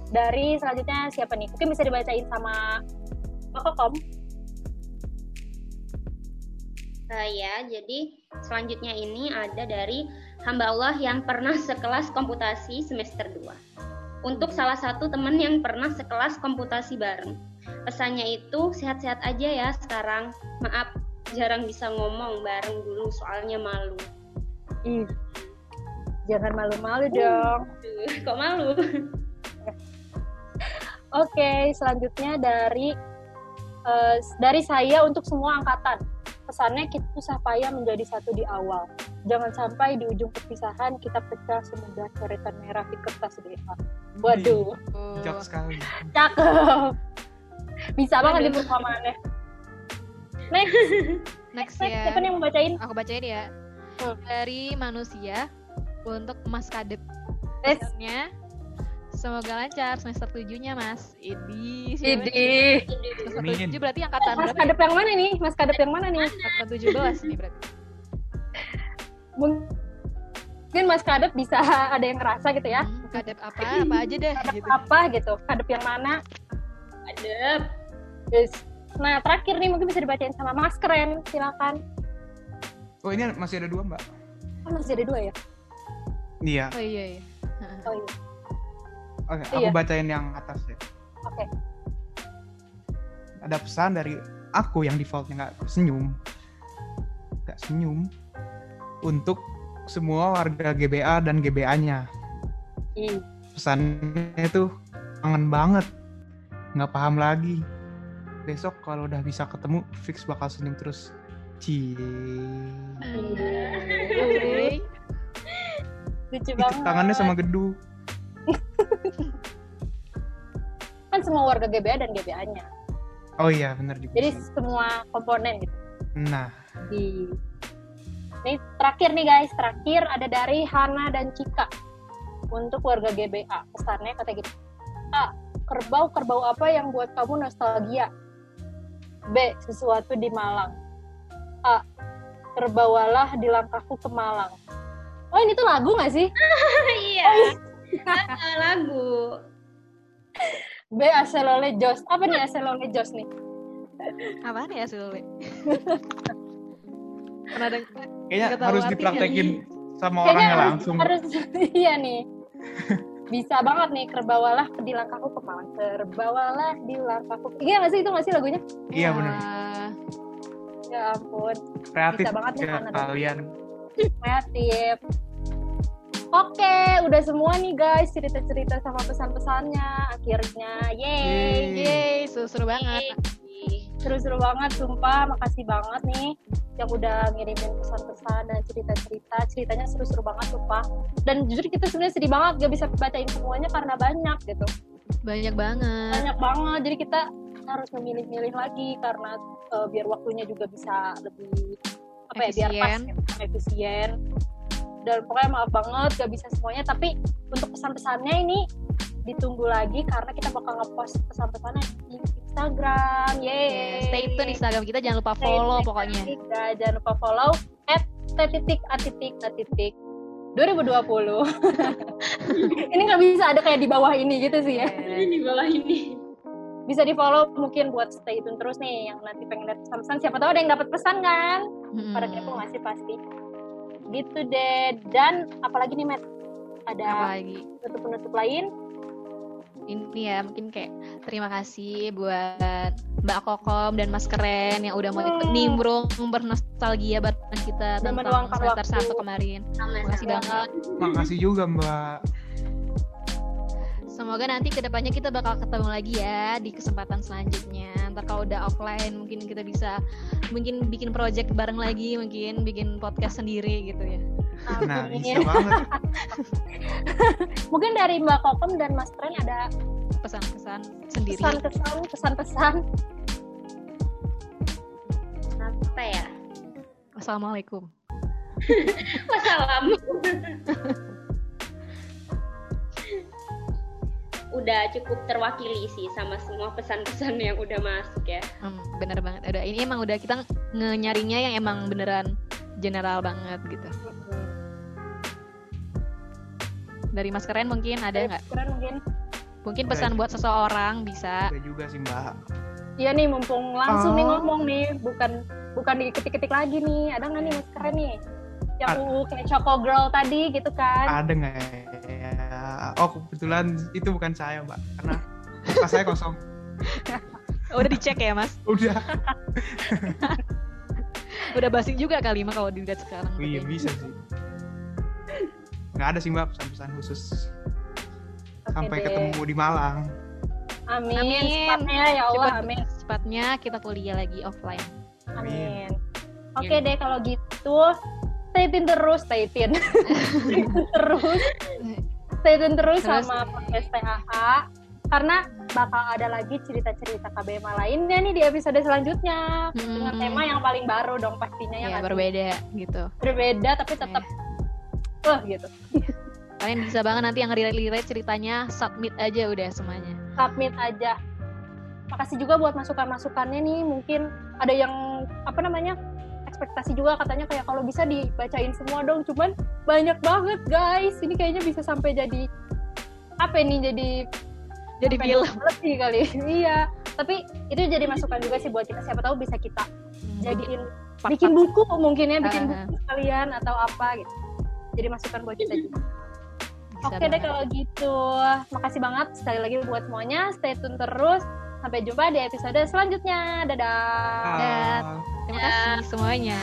Dari selanjutnya siapa nih? Mungkin bisa dibacain sama Kak Kokom saya jadi selanjutnya ini ada dari hamba Allah yang pernah sekelas komputasi semester 2 untuk salah satu teman yang pernah sekelas komputasi bareng. Pesannya itu sehat-sehat aja ya sekarang. Maaf jarang bisa ngomong bareng dulu soalnya malu Ih, jangan malu-malu dong Duh, kok malu Oke, selanjutnya dari eh, dari saya untuk semua angkatan. Pesannya kita susah payah menjadi satu di awal. Jangan sampai di ujung perpisahan kita pecah semudah coretan merah di kertas BA. Waduh, Bijak sekali. cakep. Bisa banget di perumpamannya. Next, Next next, ya. siapa yang mau bacain? Aku bacain ya. Hmm. Dari manusia untuk Mas Kadep. Pesannya, semoga lancar semester tujuhnya Mas. Idi. Idi. Semester tujuh berarti angkatan Mas ya? kadep yang mana nih? Mas kadep yang mana nih? Angkatan 17 nih berarti. Mungkin Mas kadep bisa ada yang ngerasa gitu ya. Hmm, kadep apa? Apa aja deh gitu. Apa gitu? Kadep yang mana? Adep. Yes. Nah, terakhir nih mungkin bisa dibacain sama Mas Keren. Silakan. Oh ini masih ada dua mbak? Oh, masih ada dua ya? Iya. Oh iya iya. Oh iya. Oke, Iya. aku bacain yang atas ya. Oke. Ada pesan dari aku yang defaultnya nggak senyum, nggak senyum untuk semua warga GBA dan GBA-nya. Ih, Pesannya itu kangen banget, nggak paham lagi. Besok kalau udah bisa ketemu, fix bakal senyum terus. Cie. Lucu banget. tangannya sama gedu. Kan semua warga GBA dan GBA-nya. Oh iya, bener juga. Jadi semua komponen gitu. Nah, Di Ini terakhir nih guys, terakhir ada dari Hana dan Cika untuk warga GBA. Pesannya kata gitu. A. Kerbau kerbau apa yang buat kamu nostalgia? B. Sesuatu di Malang. A. Terbawalah di langkahku ke Malang. Oh ini tuh lagu gak sih? iya. Ah, lagu. B. Aselole Jos. Apa nih Aselole Jos nih? Apaan ya Sule? Pernah ada kayaknya harus dipraktekin sama orangnya harus, langsung. harus iya nih. Bisa banget nih kerbawalah di langkahku ke Malang. Terbawalah di langkahku. Iya nggak sih itu nggak sih lagunya? Iya bener. Wah, Ya ampun, Kreatif Bisa banget nih, ya, kalian. kreatif. Oke, udah semua nih guys cerita-cerita sama pesan-pesannya. Akhirnya, yeay, Yeay, seru-seru banget. seru-seru banget, sumpah. Makasih banget nih yang udah ngirimin pesan-pesan dan cerita-cerita. Ceritanya seru-seru banget, sumpah. Dan jujur kita sebenarnya sedih banget gak bisa bacain semuanya karena banyak gitu. Banyak banget. banyak banget jadi kita harus memilih-milih lagi karena eh, biar waktunya juga bisa lebih apa ya biar pas Efisien. gitu, efisien dan pokoknya maaf banget gak bisa semuanya tapi untuk pesan-pesannya ini ditunggu lagi karena kita bakal ngepost pesan-pesannya di Instagram yeay Yeah, stay tune Instagram kita jangan lupa Stay follow tune pokoknya. kita. jangan lupa follow at titik titik titik 2020 ini nggak bisa ada kayak di bawah ini gitu sih ya. Ini di bawah ini. bisa di follow mungkin buat stay tune terus nih yang nanti pengen lihat pesan-pesan. Siapa tahu ada yang dapat pesan kan? Hmm. pada kepo nggak sih pasti. Gitu deh. Dan apalagi nih Matt? Ada penutup-penutup lain Ini ya mungkin kayak terima kasih buat Mbak Kokom dan Mas Keren yang udah mau ikut Hmm. nimbrung bernostalgia bareng kita Dan tentang semester satu kemarin. Makasih banget. Makasih juga Mbak. Semoga nanti ke depannya kita bakal ketemu lagi ya di kesempatan selanjutnya. Ntar kalau udah offline mungkin kita bisa mungkin bikin project bareng lagi, mungkin bikin podcast sendiri gitu ya. Nah, Amin. bisa banget. mungkin dari Mbak Kokom dan Mas Tren ada Pesan-pesan sendiri. pesan-pesan pesan-pesan Apa ya? Wassalamualaikum. Wassalam. udah cukup terwakili sih sama semua pesan-pesan yang udah masuk ya. Hmm, bener banget. Ada ini emang udah kita nge-nyarinya yang emang beneran general banget gitu. Dari Mas Keren mungkin ada nggak? Keren mungkin Mungkin pesan buat seseorang bisa. Ada juga sih Mbak. iya nih mumpung langsung nih Oh. ngomong nih bukan bukan diketik-ketik lagi nih ada nggak nih Mas Keren nih yang Ad- UU kayak Choco Girl tadi gitu kan Ada nggak ya? Oh kebetulan itu bukan saya Mbak. Karena pas saya kosong. Udah dicek ya Mas. Udah. Udah basi juga kali mah kalau dilihat sekarang. Iya bisa sih. Nggak ada sih Mbak pesan-pesan khusus. Oke Sampai deh. ketemu di Malang. amin, Amin. Secepatnya ya Allah Cepet- amin secepatnya kita kuliah lagi offline. Amin. Oke deh kalau gitu stay tune terus, stay tune. stay tune terus. Stay tune terus, Terus. sama podcast TAA karena bakal ada lagi cerita-cerita KBMA lainnya nih di episode selanjutnya dengan Hmm. tema yang paling baru dong pastinya Ya, yang berbeda gitu. berbeda tapi tetap eh gitu. Kalian bisa banget nanti yang relate-relate ceritanya submit aja udah semuanya. Submit aja. Makasih juga buat masukan-masukannya nih. Mungkin ada yang apa namanya? ekspektasi juga katanya kayak kalau bisa dibacain semua dong. Cuman banyak banget guys. Ini kayaknya bisa sampai jadi apa ini jadi Jadi film. lebih kali. iya. Tapi itu jadi masukan juga sih buat kita. Siapa tahu bisa kita jadiin Part-part. bikin buku mungkin ya, bikin Ah. buku sekalian atau apa gitu. Jadi masukan buat kita juga. Oke deh banget. kalau gitu. Makasih banget sekali lagi buat semuanya. Stay tune terus. Sampai jumpa di episode selanjutnya. Dadah. Dan- Ah. Terima kasih semuanya.